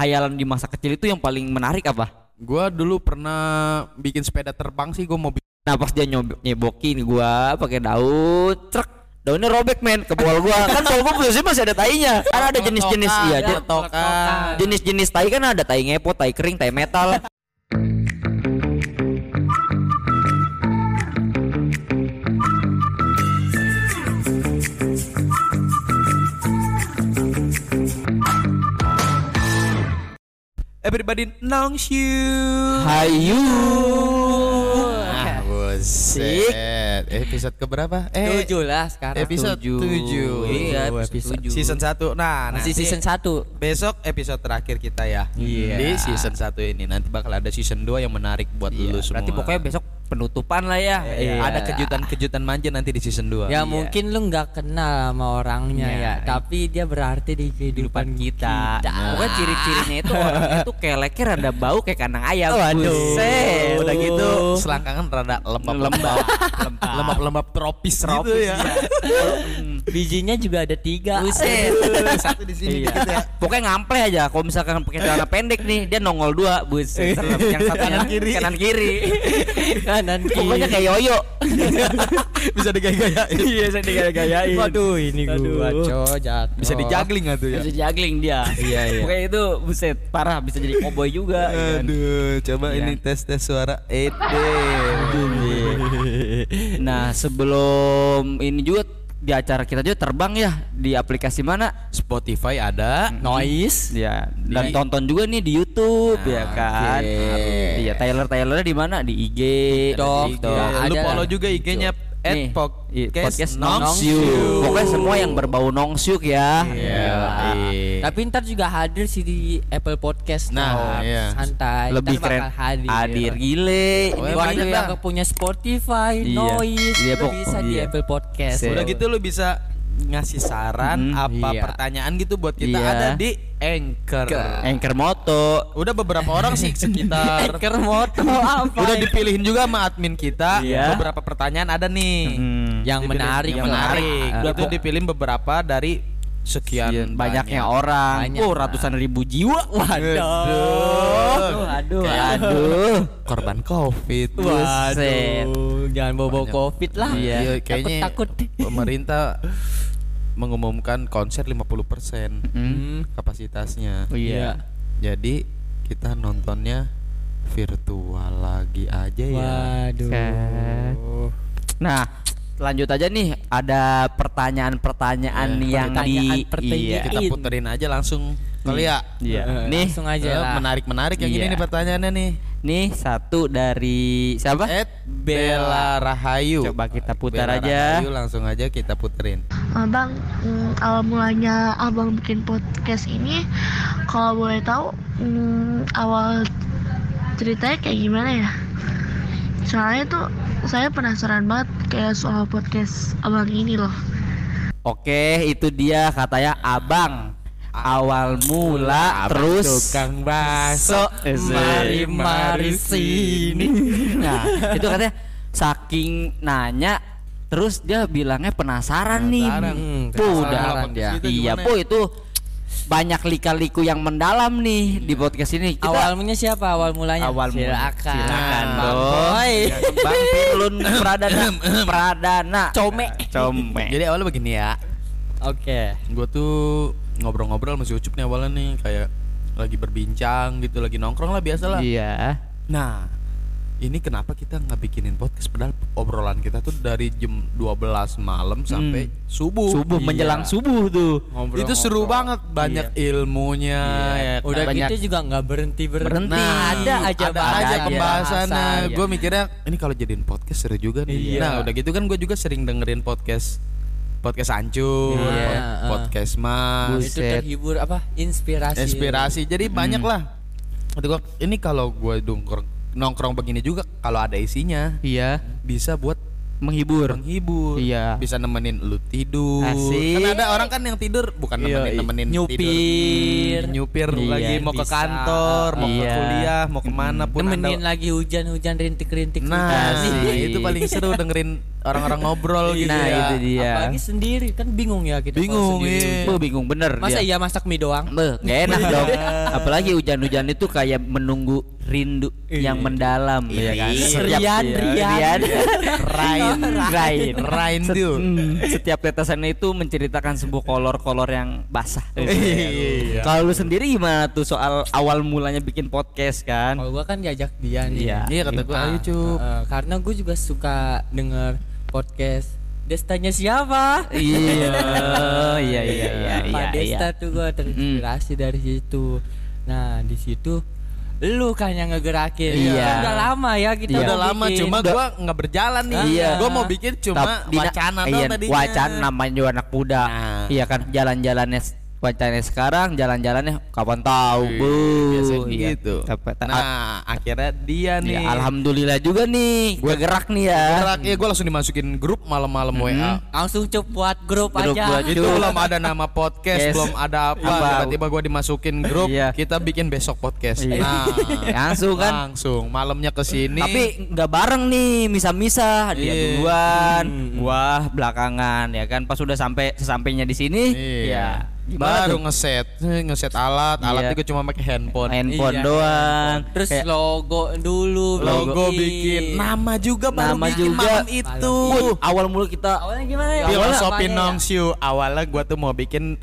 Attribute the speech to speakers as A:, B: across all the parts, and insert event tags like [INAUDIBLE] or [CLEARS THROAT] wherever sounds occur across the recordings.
A: hayalan di masa kecil itu yang paling menarik apa?
B: Gua dulu pernah bikin sepeda terbang sih, gua mau bikin
A: Nah pas dia nyob- nyebokin gua pakai daun, truk. Daunnya robek men ke bol gua. Kan bol gua biasanya masih ada tainya. Kan ada jenis-jenis iya
C: ya,
A: jenis-jenis tai kan ada tai ngepot tai kering tai metal
B: Everybody knows you.
A: hayu
B: Ah, buset. Episode keberapa? Eh,
C: Tujuh lah sekarang.
B: episode
A: Tujuh.
B: 7.
A: Iya, episode tujuh.
B: Season 1. Nah, nanti
C: season 1
B: besok episode terakhir kita ya.
C: Iya.
B: Di season 1 ini nanti bakal ada season 2 yang menarik buat lu semua.
A: berarti pokoknya besok penutupan lah ya
B: Iya, ada kejutan-kejutan manja nanti di season 2.
C: Ya mungkin lu nggak kenal sama orangnya
A: Iya.
C: ya, tapi dia berarti di kehidupan kita.
A: Pokoknya ciri-cirinya itu orangnya tuh kayak leker ada bau kayak kandang ayam.
C: Waduh.
A: Buset.
B: Udah gitu selangkangan rada lembab-lembab. Lembab-lembab tropis, gitu ya.
C: Bijinya juga ada tiga.
A: Buset. [LAUGHS]
B: Satu di sini
A: Iya.
B: dikit ya.
A: Pokoknya ngample aja. Kalau misalkan pakai celana pendek nih, dia nongol dua, buset. serem. Yang satu kanan kiri. Kanan kiri. [LAUGHS]
C: Kanan kiri.
A: Pokoknya kayak yoyo. [LAUGHS]
B: Bisa digaya-gayain.
A: Iya, saya digaya-gayain.
C: Waduh, ini
A: Aduh.
C: gua cojat.
B: Bisa dijagling nggak tuh ya?
A: Bisa juggling dia.
B: Iya, iya.
A: Pokoknya itu buset parah bisa jadi cowboy juga. ya kan?
B: Aduh, coba
A: Iya.
B: ini tes tes suara Ede. [LAUGHS]
A: Nah, sebelum ini juga di acara kita juga terbang ya di aplikasi mana?
B: Spotify ada.
C: Noise.
A: Ya, dan
B: Di-
A: tonton juga nih di YouTube ya kan.
B: oke.
A: Iya, Tyler Tylernya di mana? Di IG,
C: TikTok,
A: TikTok.
B: Lu
C: ada
B: follow juga IG-nya
A: Nih, i-
B: podcast
A: podcast
B: Nongsyuk.
A: Nongsyuk. Pokoknya semua yang berbau Nongsyuk ya.
B: Iya.
C: Tapi ntar juga hadir sih di Apple Podcast.
B: Nah, iya.
C: Santai.
A: Lebih
C: Ntar
A: keren.
C: bakal hadir.
A: Hadir gile.
B: Oh,
C: lu yang punya Spotify,
A: Iya.
C: Noise,
A: Iya,
C: bisa di
A: iya.
C: Apple Podcast.
B: Udah gitu lu bisa ngasih saran
A: Hmm,
B: apa
C: iya.
B: pertanyaan gitu buat kita
A: Iya.
B: ada di Anchor.
A: Anchor Moto.
B: Udah beberapa orang sih sekitar [LAUGHS]
C: Anchor moto apa?
B: Udah dipilihin juga sama admin kita.
A: Iya.
B: Beberapa pertanyaan ada nih.
A: Hmm.
C: yang
B: Dipilih-
C: menarik,
B: yang menarik.
A: menarik.
B: Itu dipilih beberapa dari sekian
A: Iya, banyaknya
B: banyak.
A: orang.
C: Banyak,
A: oh, ratusan ribu jiwa.
C: Waduh.
A: Aduh, aduh, aduh.
B: korban covid.
C: Waduh, jangan
B: Banyak.
C: covid lah.
A: Iya,
B: kayaknya
C: takut.
B: pemerintah mengumumkan konser 50%
A: Hmm.
B: kapasitasnya.
A: Oh, iya.
B: Jadi kita nontonnya virtual lagi aja ya.
C: Waduh.
A: Nah, lanjut aja nih. Ada pertanyaan-pertanyaan
B: Iya,
A: yang di
C: pertanyaan pertanyaan.
A: iya.
B: Kita puterin aja langsung kali ya.
A: Iya.
C: Eh,
A: Nih,
C: langsung aja
B: Eh,
C: lah.
B: menarik-menarik yang ini
A: Iya.
B: nih pertanyaannya nih.
A: Nih satu dari siapa?
B: Ed Bella Rahayu.
A: Coba kita putar
B: Bella
A: aja.
B: Rahayu langsung aja kita puterin.
D: Abang, mm, awal mulanya abang bikin podcast ini, kalau boleh tahu, mm, awal ceritanya kayak gimana ya? Soalnya tuh saya penasaran banget kayak soal podcast abang ini loh.
A: Oke, itu dia katanya Abang. Awal mula terus
B: tukang bakso.
A: mari
C: mari sini. [LAUGHS]
A: Nah, itu katanya saking nanya terus dia bilangnya penasaran, nih.
B: Penasaran.
C: Hmm,
A: Puh,
C: penasaran
A: udah
C: dia.
A: Iya, po itu banyak lika-liku yang mendalam nih di podcast ini. Kita
C: Awal mulanya siapa? Awal mulanya?
A: awal mula-
C: silakan.
A: Silakan
B: Bang
A: dong.
C: Boy.
A: Bang Firlun Pradana [COUGHS] Pradana
C: Come.
A: Come.
B: Jadi awalnya begini ya.
C: Oke.
B: Gue tuh ngobrol-ngobrol sama si Ucup nih awalnya nih kayak lagi berbincang gitu, lagi nongkrong lah biasa lah.
A: Iya.
B: Nah, ini kenapa kita nggak bikinin podcast padahal obrolan kita tuh dari jam 12 malam sampai subuh.
A: Subuh
C: Iya.
A: menjelang subuh tuh.
B: Itu seru banget, banyak ilmunya ya. kan?
C: Udah
A: Banyak-
C: gitu juga nggak berhenti berhenti.
A: Berhenti.
C: ada aja
B: ada
C: bahasan.
B: aja
A: aja
B: pembahasannya.
C: Bahasan,
B: Gue
C: iya.
B: mikirnya ini kalau jadiin podcast seru juga nih.
C: Iya.
B: Nah udah gitu kan gue juga sering dengerin podcast podcast Ancur,
C: Iya,
B: pod-
C: uh.
B: podcast Mas,
C: itu terhibur apa? Inspirasi.
B: inspirasi. Jadi banyak lah. Gua, ini kalau gue nongkrong nongkrong begini juga kalau ada isinya
A: Iya.
B: bisa buat
A: Menghibur.
B: menghibur.
A: Iya.
B: Bisa nemenin lu tidur.
A: Asik.
B: Kan ada orang kan yang tidur bukan nemenin
A: iya.
B: nemenin
C: Nyupir.
B: tidur. nyupir
A: Iya,
B: lagi mau ke
C: bisa.
B: kantor, mau ke
A: Iya.
B: kuliah, mau ke mana pun
C: Nemenin
B: Anda-
C: lagi hujan-hujan rintik-rintik.
B: Nah,
A: Asik.
B: itu paling seru dengerin orang-orang ngobrol gitu
A: Nah,
B: ya.
A: itu dia.
C: Apalagi sendiri kan bingung ya kita
B: Bingung,
C: sendiri.
B: iya.
A: Bingung bener
C: Masa
A: dia.
C: iya masak mie doang?
A: Beuh, gak enak dong. Apalagi hujan-hujan itu kayak menunggu rindu yang mendalam ya kan. Setiap-
C: Rian,
A: Rian.
C: Rian.
B: Rain, [LAUGHS]
A: Rain.
B: Rain
A: Set-
B: tuh.
A: hmm, Setiap tetesannya itu menceritakan sebuah kolor-kolor yang basah.
B: Iya.
A: Kalau lu sendiri gimana tuh soal awal mulanya bikin podcast kan?
C: Kalau gua kan diajak dia nih.
A: Iya.
B: Iya kata gue, ayo cup.
C: Eh, karena gue juga suka denger podcast Destanya siapa?
A: Iya, [LAUGHS] iya, iya, iya,
C: Pak
A: iya,
C: Desta
A: iya.
C: tuh gue terinspirasi dari situ. Nah di situ lu kan yang ngegerakin.
A: Iya.
C: Kan Udah lama ya kita
A: Iya.
B: Udah lama
C: bikin.
B: cuma gua nggak berjalan nih.
A: Iya.
B: Gua mau bikin cuma
A: Tapi dina-
B: wacana
A: iya,
B: doang tadinya.
A: Wacana namanya juga anak muda.
B: Nah.
A: Iya kan jalan-jalannya wacananya sekarang, jalan-jalannya kapan tahu.
B: Iya,
A: Bu.
B: biasanya
A: Iya.
B: gitu.
A: Tapi- ta-
B: Nah, akhirnya dia nih.
A: ya, alhamdulillah juga nih. Gue gerak nih ya.
B: Gerak ya gue langsung dimasukin grup malam-malam WA.
C: Langsung cep buat grup,
A: Grup
C: aja.
A: buat
B: Itu belum ada nama podcast,
A: Yes.
B: belum ada apa. Tiba-tiba gue dimasukin grup,
A: Iya.
B: kita bikin besok podcast.
A: Iya.
B: Nah, [LAUGHS]
A: Langsung kan.
B: langsung malamnya ke sini.
A: Tapi nggak bareng nih, misa-misa dia
B: Iya.
A: duluan, gua belakangan ya kan. Pas udah sampai sesampainya di sini,
B: Iya.
A: ya gimana
B: baru
A: tuh?
B: ngeset, Eh, ngeset alat, alat
A: Iya.
B: itu cuma pakai handphone.
A: handphone
C: Iya,
A: doang.
C: Terus
A: Kayak-
C: logo dulu
B: Logo bikin, nama juga baru
A: Nama
B: bikin
A: juga.
B: malam itu.
A: Wih, awal mulu kita
C: Awalnya gimana ya?
B: Filosofi
C: Awalnya ya?
B: Nongshu awalnya gua tuh mau bikin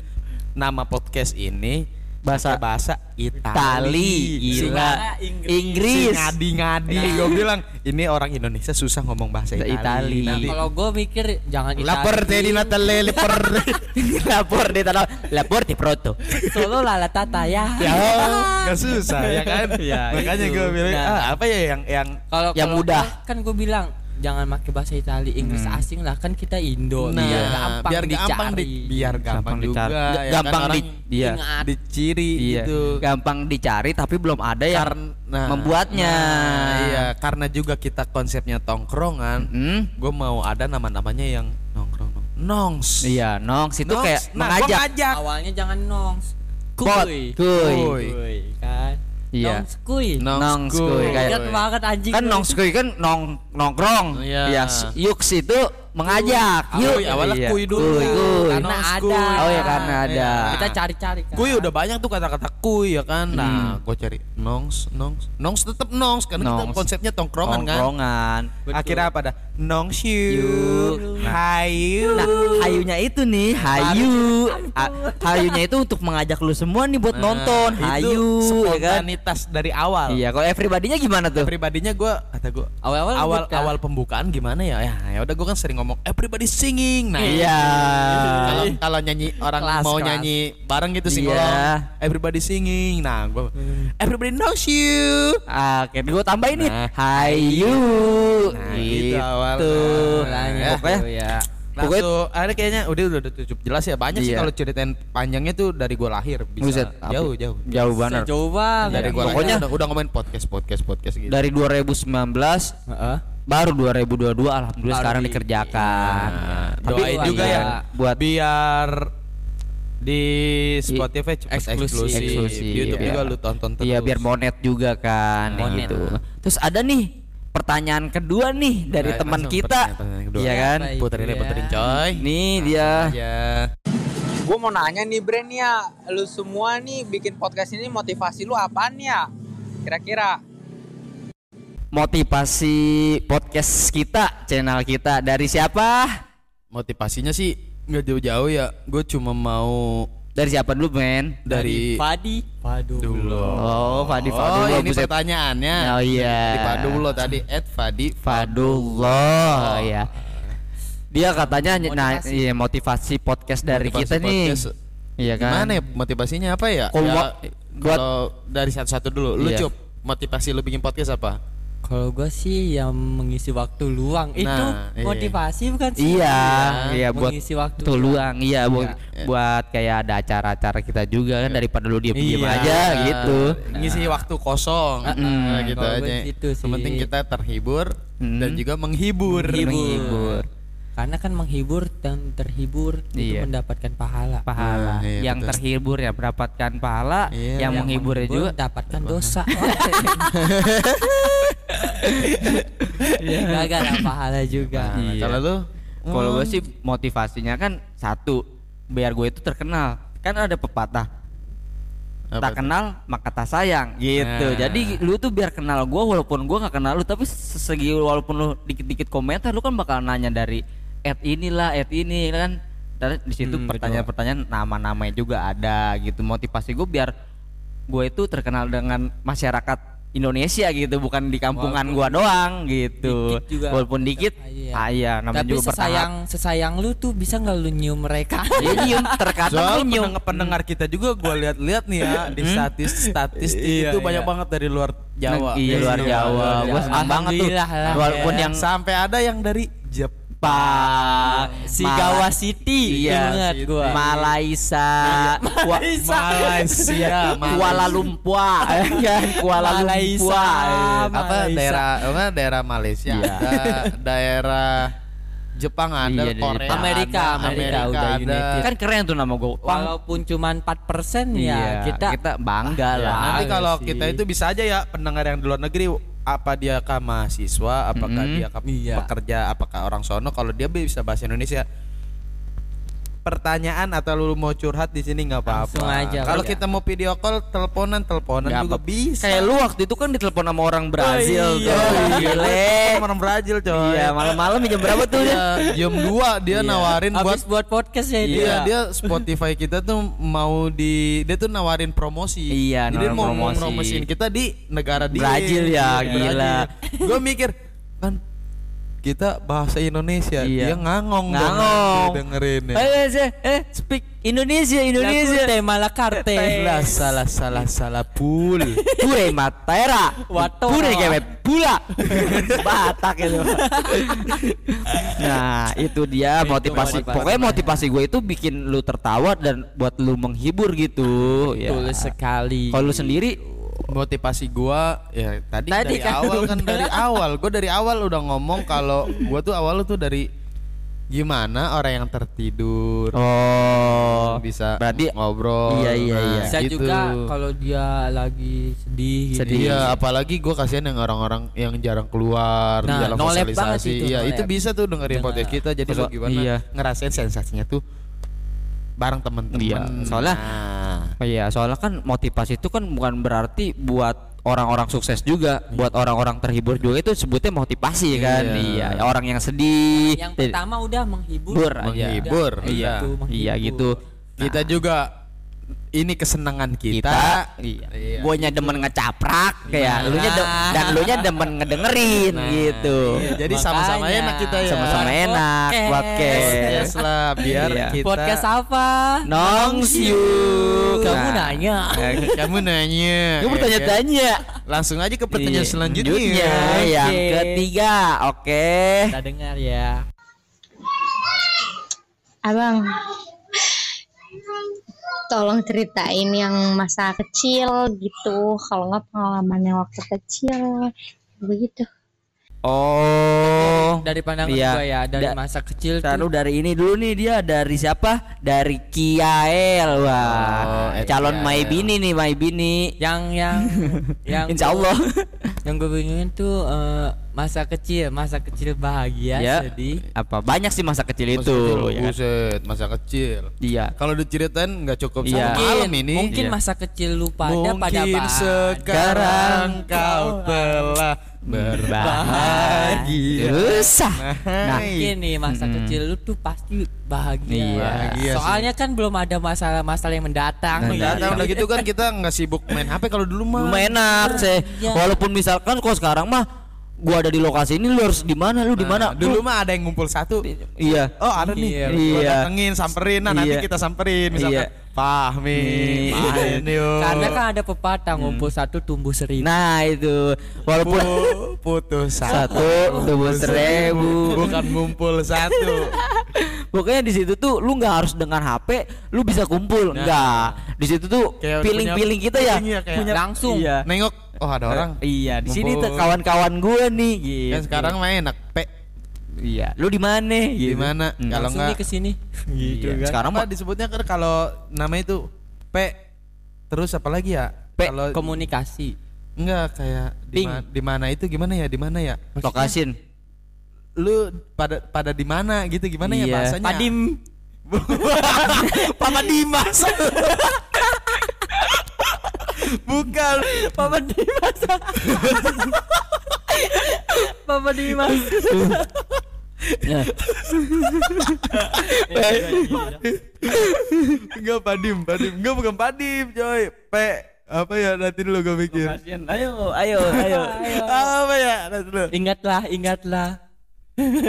B: nama podcast ini
A: Bahasa-
B: pakai bahasa Itali.
A: Itali, gila.
C: Inggris.
A: Inggris.
B: ngadi-ngadi. Gue bilang ini orang Indonesia susah ngomong bahasa Itali.
A: Itali.
B: Nanti
C: Kalau gue mikir jangan
B: lapor tadi Natale lapor. [LAUGHS]
A: lapor di tanah, lapor di proto.
C: Solo lala tata ya.
B: ya, nggak susah ya kan?
A: Ya,
B: Makanya
A: itu.
B: gue bilang
C: Nah.
B: ah, apa ya yang yang
C: Kalau
A: Yang mudah.
C: kan gue bilang jangan pakai bahasa Itali, Inggris asing lah kan kita Indo.
B: Nah,
C: biar gampang
B: biar gampang
C: dicari.
B: di, biar gampang,
A: Gampang
B: juga
A: dicari.
B: ya kan,
A: Gampang
B: orang
A: di- iya.
C: Ingat.
B: diciri
A: Iya,
B: gitu.
A: gampang dicari tapi belum ada yang
B: Karena
A: membuatnya.
B: nah, iya, karena juga kita konsepnya tongkrongan.
A: Hmm?
B: Gue mau ada nama-namanya yang nongkrong nong. Nongs.
A: Iya, nongs itu
B: Nongs.
A: kayak
B: nah,
A: mengajak.
B: ngajak.
C: Awalnya jangan nongs.
A: Pot,
C: Kuy.
A: kuy.
B: Kuy.
C: Kuy, kan.
A: Iya.
C: Nongs kuy.
B: Nongs
A: Nongs
B: kuy.
A: kuy, kayak-
C: Ingat banget anjing.
A: Kan
C: lu.
A: nongs kuy kan nong nongkrong.
B: Iya.
A: Iya, s- yuks itu mengajak. Yuk.
B: awalnya
A: Iya.
B: kuy dulu.
A: Kuy, kuy.
C: Karena ada.
A: Oh ya karena ada.
B: Iya.
C: Kita cari-cari kan.
B: Kuy udah banyak tuh kata-kata kuy ya kan. Nah,
A: Hmm.
B: gue cari nongs, nongs, nongs tetep nongs karena kita konsepnya tongkrongan kan.
A: Nongkrongan.
C: Betul.
B: Akhirnya apa dah? You,
A: You.
B: hayu.
A: Nah, hayunya itu nih, hayu. Hayunya itu untuk mengajak lu semua nih buat
B: Nah,
A: nonton. Hayu, ya kan?
B: spontanitas dari awal.
A: Iya, kalau everybody-nya gimana tuh?
B: Pribadinya gue kata gue
C: Awal-awal
B: awal
C: kan?
B: awal pembukaan gimana ya? Ya, ya udah gue kan sering ngomong everybody singing. Nah,
A: Iya.
B: kalau kalau nyanyi orang
C: Kelas,
B: mau
C: kelas.
B: nyanyi bareng gitu sing
A: Iya.
B: everybody singing nah gua everybody knows you
A: Oke, gue tambahin nih.
B: Nah.
A: Hayu.
B: Nah, gitu awalnya.
C: Mulanya
B: Ya.
A: Pokoknya
C: tuh ya.
A: Pokoknya-
B: langsung ada kayaknya udah udah udah cukup jelas ya banyak sih
A: Iya.
B: kalau ceritain panjangnya tuh dari gua lahir bisa
A: Buset,
B: jauh jauh
A: jauh banget.
C: Sejauh banget.
B: dari gua
A: Pokoknya-
B: lahir udah, udah ngomongin podcast podcast podcast gitu
A: Dari 2019
C: Heeh.
A: baru 2022 alhamdulillah
C: Baru
A: sekarang
C: di-
A: dikerjakan.
B: Nah,
A: Tapi
B: doain juga
A: iya,
B: ya
A: buat
B: biar di Spotify cepat
C: eksklusif.
B: eksklusif. YouTube
A: iya.
B: juga lu tonton terus.
A: Iya biar monet juga kan
C: Monet.
A: gitu. Terus ada nih pertanyaan kedua nih dari
B: Nah,
A: teman kita. Iya kan?
B: Puterin ya, puterin coy.
A: Nih dia.
B: Ya.
E: Gue mau nanya nih Bren ya, lu semua nih bikin podcast ini motivasi lu apaan ya? Kira-kira?
A: Motivasi podcast kita, channel kita dari siapa?
B: Motivasinya sih nggak jauh-jauh ya. Gue cuma mau
A: Dari siapa dulu, men?
B: dari
C: Fadi. Fadu.
A: Oh, Fadi
B: Oh,
A: Fadullah.
B: ini
A: buset.
B: pertanyaannya.
A: Oh, iya.
B: Di Padullah tadi at Fadi
A: Fadullah ya. Dia katanya nah
C: Motivasi.
A: iya motivasi podcast dari
B: Motivasi
A: kita nih.
B: podcast.
A: Iya kan?
B: Gimana ya motivasinya apa ya?
A: Kalau
B: Ya,
A: mo- buat-
B: kalau dari satu-satu dulu, lu
A: Iya.
B: cup motivasi lu bikin podcast apa?
C: Kalau gue sih yang mengisi waktu luang itu
B: Nah, iya.
C: motivasi bukan sih?
A: Iya, iya buat
C: mengisi waktu
A: tuh luang, iya buat
B: Iya.
A: buat kayak ada acara-acara kita juga kan daripada lu diem-diem
C: Iya.
A: aja gitu.
B: Ngisi waktu kosong.
C: Ah,
B: Nah,
C: ah,
B: gitu aja.
C: gitu
B: Yang penting
C: sih.
B: kita terhibur
A: Hmm.
B: dan juga menghibur.
A: Menghibur.
C: Karena kan menghibur dan terhibur itu
A: Iya.
C: mendapatkan pahala.
A: Pahala.
B: Ah, iya,
A: yang
B: betul.
A: terhibur ya mendapatkan pahala,
B: Iya.
A: yang, menghibur juga
C: mendapatkan dosa. [LAUGHS] Gak ada pahala juga.
B: Nah,
A: Iya.
B: Kalau lu
A: Kalau gue sih motivasinya kan satu biar gue itu terkenal. Kan ada pepatah
B: Apa
A: tak
B: tuh?
A: kenal maka tak sayang gitu.
B: Nah.
A: Jadi lu tuh biar kenal gue walaupun gue nggak kenal lu tapi segi walaupun lu dikit-dikit komentar lu kan bakal nanya dari at inilah at ini kan. Dan di situ
C: Hmm,
A: pertanyaan-pertanyaan nama-namanya juga ada gitu. Motivasi gue biar gue itu terkenal dengan masyarakat Indonesia gitu bukan di kampungan gua doang gitu.
C: Dikit juga
A: walaupun dikit
C: tetap aja ya.
A: ah iya namanya
C: Tapi
A: juga bertahap.
C: sesayang sesayang lu tuh bisa nggak lu nyium mereka?
A: Dia [LAUGHS] nyium terkadang
B: Soal
A: dia nyium
B: pendengar, pendengar kita juga gue lihat-lihat nih ya di statis statistik
C: Iya,
B: itu banyak
C: iya.
B: banget dari luar Jawa.
A: Iya luar
C: Iya,
A: Jawa.
C: luar
A: Gua
C: Jawa.
A: senang banget tuh. Walaupun
C: ya.
A: yang
B: Sampai ada yang dari Jepang.
A: Pak
C: Sigawa City
A: Iya,
C: ingat
B: City.
C: gua.
A: Malaysia, Kua-
B: Malaysia,
A: Kuala Lumpur, [LAUGHS] kan Kuala
C: Malaysia.
A: Lumpur.
B: apa
C: Malaysia.
B: daerah apa daerah Malaysia
A: Iya.
B: daerah Jepang ada
A: Iya,
B: Korea
C: Amerika,
B: ada,
C: Amerika udah
B: ada.
C: united.
A: Kan keren tuh nama gue.
C: Walaupun cuma 4%
A: Iya,
C: ya kita
A: kita bangga
B: Ya,
A: lah.
B: nanti
C: Ada
B: kalau
C: sih.
B: kita itu bisa aja ya pendengar yang di luar negeri apa dia kah mahasiswa apakah
A: Mm-mm.
B: dia kah
C: Iya.
B: pekerja apakah orang sono kalau dia bisa bahasa Indonesia pertanyaan atau lu mau curhat di sini nggak apa-apa.
C: Aja,
B: Kalau kita mau video call, teleponan, teleponan
A: Nggak
B: juga
A: apa-
B: bisa.
A: Kayak lu waktu itu kan ditelepon sama orang Brazil
B: Oh, iya.
A: tuh. Gile.
B: Sama orang Brazil coy.
A: Iya, malam-malam jam berapa tuh
B: Iya,
A: dia?
B: jam 2 dia nawarin buat
C: habis buat podcast ya
B: Iya,
C: dia.
B: dia Spotify kita tuh mau di dia tuh nawarin promosi.
A: Iya,
B: Jadi
A: nawarin
B: mau
A: promosi.
B: promosiin kita di negara dia.
A: Brazil ya, gila.
B: Gue mikir kan kita bahasa Indonesia,
A: Iya.
B: dia ngangong dong
A: Ngangong.
B: dengerin ya.
A: Eh, eh, eh, speak Indonesia, Indonesia.
C: tema la carte.
B: Lah salah salah salah pul.
A: Pure matera.
C: Wato.
A: Pure gewet pula. [LAUGHS] Batak itu. nah, itu dia motivasi.
C: motivasi.
A: Pokoknya motivasi gue itu bikin lu tertawa dan buat lu menghibur gitu. Ya.
C: Betul sekali.
A: Kalau lu sendiri
B: Motivasi gua ya tadi,
C: Tadi
B: dari
C: kan
B: awal kan dari [LAUGHS] awal. Gua dari awal udah ngomong kalau gua tuh awal tuh dari gimana orang yang tertidur
A: oh
B: bisa
A: berarti
B: ngobrol.
A: Iya, iya, iya.
C: bisa
B: gitu.
C: juga kalau dia lagi sedih gitu.
A: Sedih.
B: Iya, apalagi gue kasihan yang orang-orang yang jarang keluar
C: Nah,
B: dalam sosialisasi.
C: itu,
B: Iya, itu bisa tuh dengerin podcast kita. Jadi lo gimana
A: iya.
B: ngerasain sensasinya tuh bareng temen-temen.
A: Iya, soalnya-
B: Nah,
A: Oh iya, soalnya kan motivasi itu kan bukan berarti buat orang-orang sukses juga, buat orang-orang terhibur juga itu sebutnya motivasi kan.
B: Iya.
A: Iya, orang yang sedih.
C: Yang pertama udah menghibur.
A: Hibur aja.
B: Menghibur,
C: Udah,
A: Iya,
C: gitu,
A: iya
C: menghibur.
A: gitu.
B: kita juga ini kesenangan kita.
A: Kita, iya.
B: Iya,
A: Guanya demen ngecaprak kayak
C: Nah.
A: lu nya dan lu nya demen ngedengerin gitu.
B: Iya, jadi sama-sama enak kita ya.
A: Sama-sama enak
C: Podcast.
A: podcast.
B: Yes lah, biar
A: Iya.
B: kita
C: Podcast apa?
A: Nongsiu.
C: Kamu
A: Nah,
C: nanya.
B: Eh, kamu nanya.
A: Gue
B: ya
A: bertanya-tanya.
B: kan? Langsung aja ke pertanyaan
A: Iya.
B: selanjutnya.
A: yang
C: Oke.
A: ketiga. Oke.
C: Kita dengar ya.
F: Abang, tolong ceritain yang masa kecil gitu. Kalau nggak pengalaman yang waktu kecil, begitu.
A: Oh.
C: Dari pandangan
A: Iya.
C: gua ya, dari
A: Da-
C: masa kecil
A: Taruh
C: tuh
A: dari ini dulu nih dia dari siapa? Dari Kiael. Wah.
B: Oh, eh,
A: calon
B: Kiael.
A: my bini nih, my bini.
C: yang yang [LAUGHS] yang
A: Insya Allah. [LAUGHS]
C: yang gue bingungin tuh eh, masa kecil, masa kecil bahagia,
A: Ya.
C: sedih.
A: Apa banyak sih masa kecil
B: Masa
A: itu
B: kecil,
A: ya kan?
B: buset, masa kecil.
A: Iya.
B: Kalau diceritain nggak cukup
A: Iya.
B: satu malam ini.
C: mungkin
A: Iya.
C: masa kecil lu pada pada
B: Mungkin
C: bahagia.
B: sekarang kau telah berbahagia.
A: Susah. Nah,
C: Mungkin nih masa kecil lu tuh pasti bahagia.
A: Iya.
B: Bahagia sih.
C: Soalnya kan belum ada masalah-masalah yang mendatang.
A: Nah,
C: nih.
B: Datang udah gitu kan kita nggak sibuk main HP kalau dulu mah.
A: lumayan enak sih. Walaupun misalkan kok sekarang mah gua ada di lokasi ini lu harus di mana lu di mana?
B: Nah, dulu mah ada yang ngumpul satu.
A: Iya.
B: Oh ada nih,
C: Iya.
B: Gua
A: Iya.
B: datengin, samperin, nah nanti
A: Iya.
B: kita samperin misalkan
A: Iya.
B: Fahmi, main yuk.
C: Karena kan ada pepatah ngumpul satu tumbuh seribu.
A: Nah, itu walaupun
B: Pu- putus [LAUGHS]
A: satu tumbuh seribu.
B: bukan ngumpul satu. [LAUGHS]
A: Pokoknya di situ tuh lu nggak harus dengan HP, lu bisa kumpul. Enggak. Di situ tuh feeling-feeling
B: punya-
A: kita ya.
B: ya, kayak
A: punya
C: langsung.
A: Iya.
B: Nengok, oh ada orang.
A: Iya, di sini tuh kawan-kawan gua nih gitu.
B: Kan sekarang main enak, Pe.
A: Iya, lu di mana?
B: Di
A: Gitu.
B: mana?
A: Hmm.
B: Kalau
C: nih ke sini.
A: Iya, Sekarang
B: apa
A: mah
B: disebutnya kan kalau nama itu P terus apa lagi ya?
A: P,
B: Kalau
C: Komunikasi.
B: Enggak kayak di di mana itu gimana ya? Di mana ya?
A: Lokasin.
B: Lu pada pada di mana gitu gimana ya
A: Iya.
B: bahasanya?
C: Padim. [LAUGHS]
B: Papa Dimas. [LAUGHS] Bukan.
C: Papa Dimas. Papa Dimas.
A: Ya.
B: Enggak Padim, Padim. Enggak bukan Padim, coy. P apa ya nanti dulu gue mikir.
A: Kasian. Ayo, ayo, ayo. [LAUGHS]
B: Apa ya nanti dulu.
C: Ingatlah, ingatlah.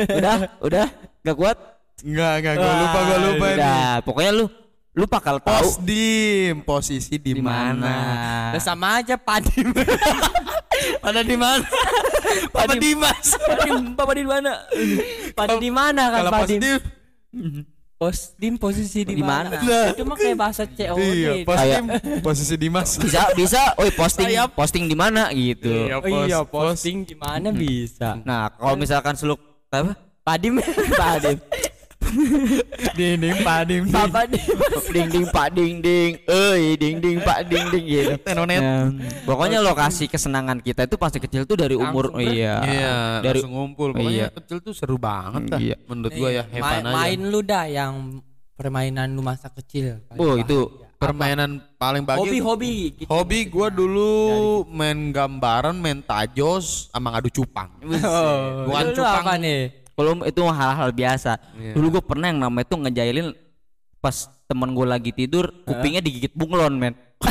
A: udah, udah. Gak kuat?
B: Enggak, enggak gue lupa, gue lupa ini.
A: Udah, pokoknya lu lu bakal tahu
B: Posdim, posisi di
A: di
B: mana?
C: Udah sama aja Padim.
B: Pada di mana? Papa Dimas.
C: Padim, Papa di mana? Padim di mana kan
B: Kalau
C: Padim?
B: positif,
C: Posdim posisi di
A: Di
C: mana?
A: mana?
C: Itu mah kayak bahasa COD.
B: iya, postim, posisi Dimas.
A: Bisa, bisa. Oi, posting,
B: Sayap.
A: posting di mana gitu.
C: Iya,
B: pos-
C: posting di mana bisa.
A: Nah, kalau misalkan seluk apa?
C: Padim, Padim. [LAUGHS]
B: Dinding Padim.
C: Papa di
A: ding ding pak ding ding, eh [LAUGHS] ding ding pak ding ding gitu. [LAUGHS]
B: Tenonet.
A: Ya, pokoknya lokasi kesenangan kita itu pasti kecil tuh dari umur
C: Langsung
A: iya.
B: Iya,
A: dari
B: ngumpul. Pokoknya
A: Iya.
B: kecil tuh seru banget dah.
A: Iya.
B: Menurut gua ya,
C: main,
B: hebat aja.
C: main lu dah yang permainan lu masa kecil.
A: Oh, itu
B: Permainan paling bagus.
C: Hobi-hobi gitu.
B: Hobi gua dulu main gambaran, main tajos, sama ngadu cupang.
C: Oh,
B: Bukan cupang.
C: apa nih?
A: Kalau itu hal-hal biasa.
B: Iya.
A: Dulu gue pernah yang namanya tuh ngejailin pas temen gue lagi tidur, kupingnya digigit bunglon, men. [LAUGHS]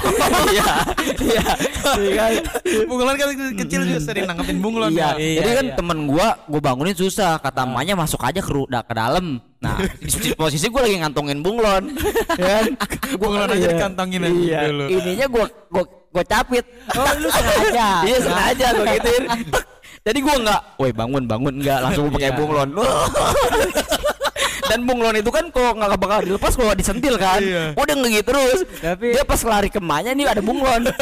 A: Iya, iya, iya kan?
B: Bunglon kan kecil juga sering nangkepin bunglon.
A: Iya,
B: ya.
A: jadi kan
C: iya.
A: temen gua, gua bangunin susah. Kata emaknya masuk aja ke, ru- da- ke dalam. Nah, di posisi gua lagi ngantongin bunglon. [LAUGHS] ya kan?
B: Bunglon aja
A: Iya.
B: dikantongin aja
A: Iya.
B: dulu.
A: Ininya gua gua gua capit.
C: Oh, lu sengaja. [LAUGHS]
A: iya sengaja gua gituin. Jadi gua nggak, woi bangun bangun nggak langsung pakai
C: Iya.
A: bunglon. [LAUGHS] Dan bunglon itu kan kok nggak bakal dilepas kalau disentil kan.
B: Iya.
A: Udah ngegit terus.
C: Tapi-
A: dia pas lari ke emaknya nih ada bunglon. [LAUGHS]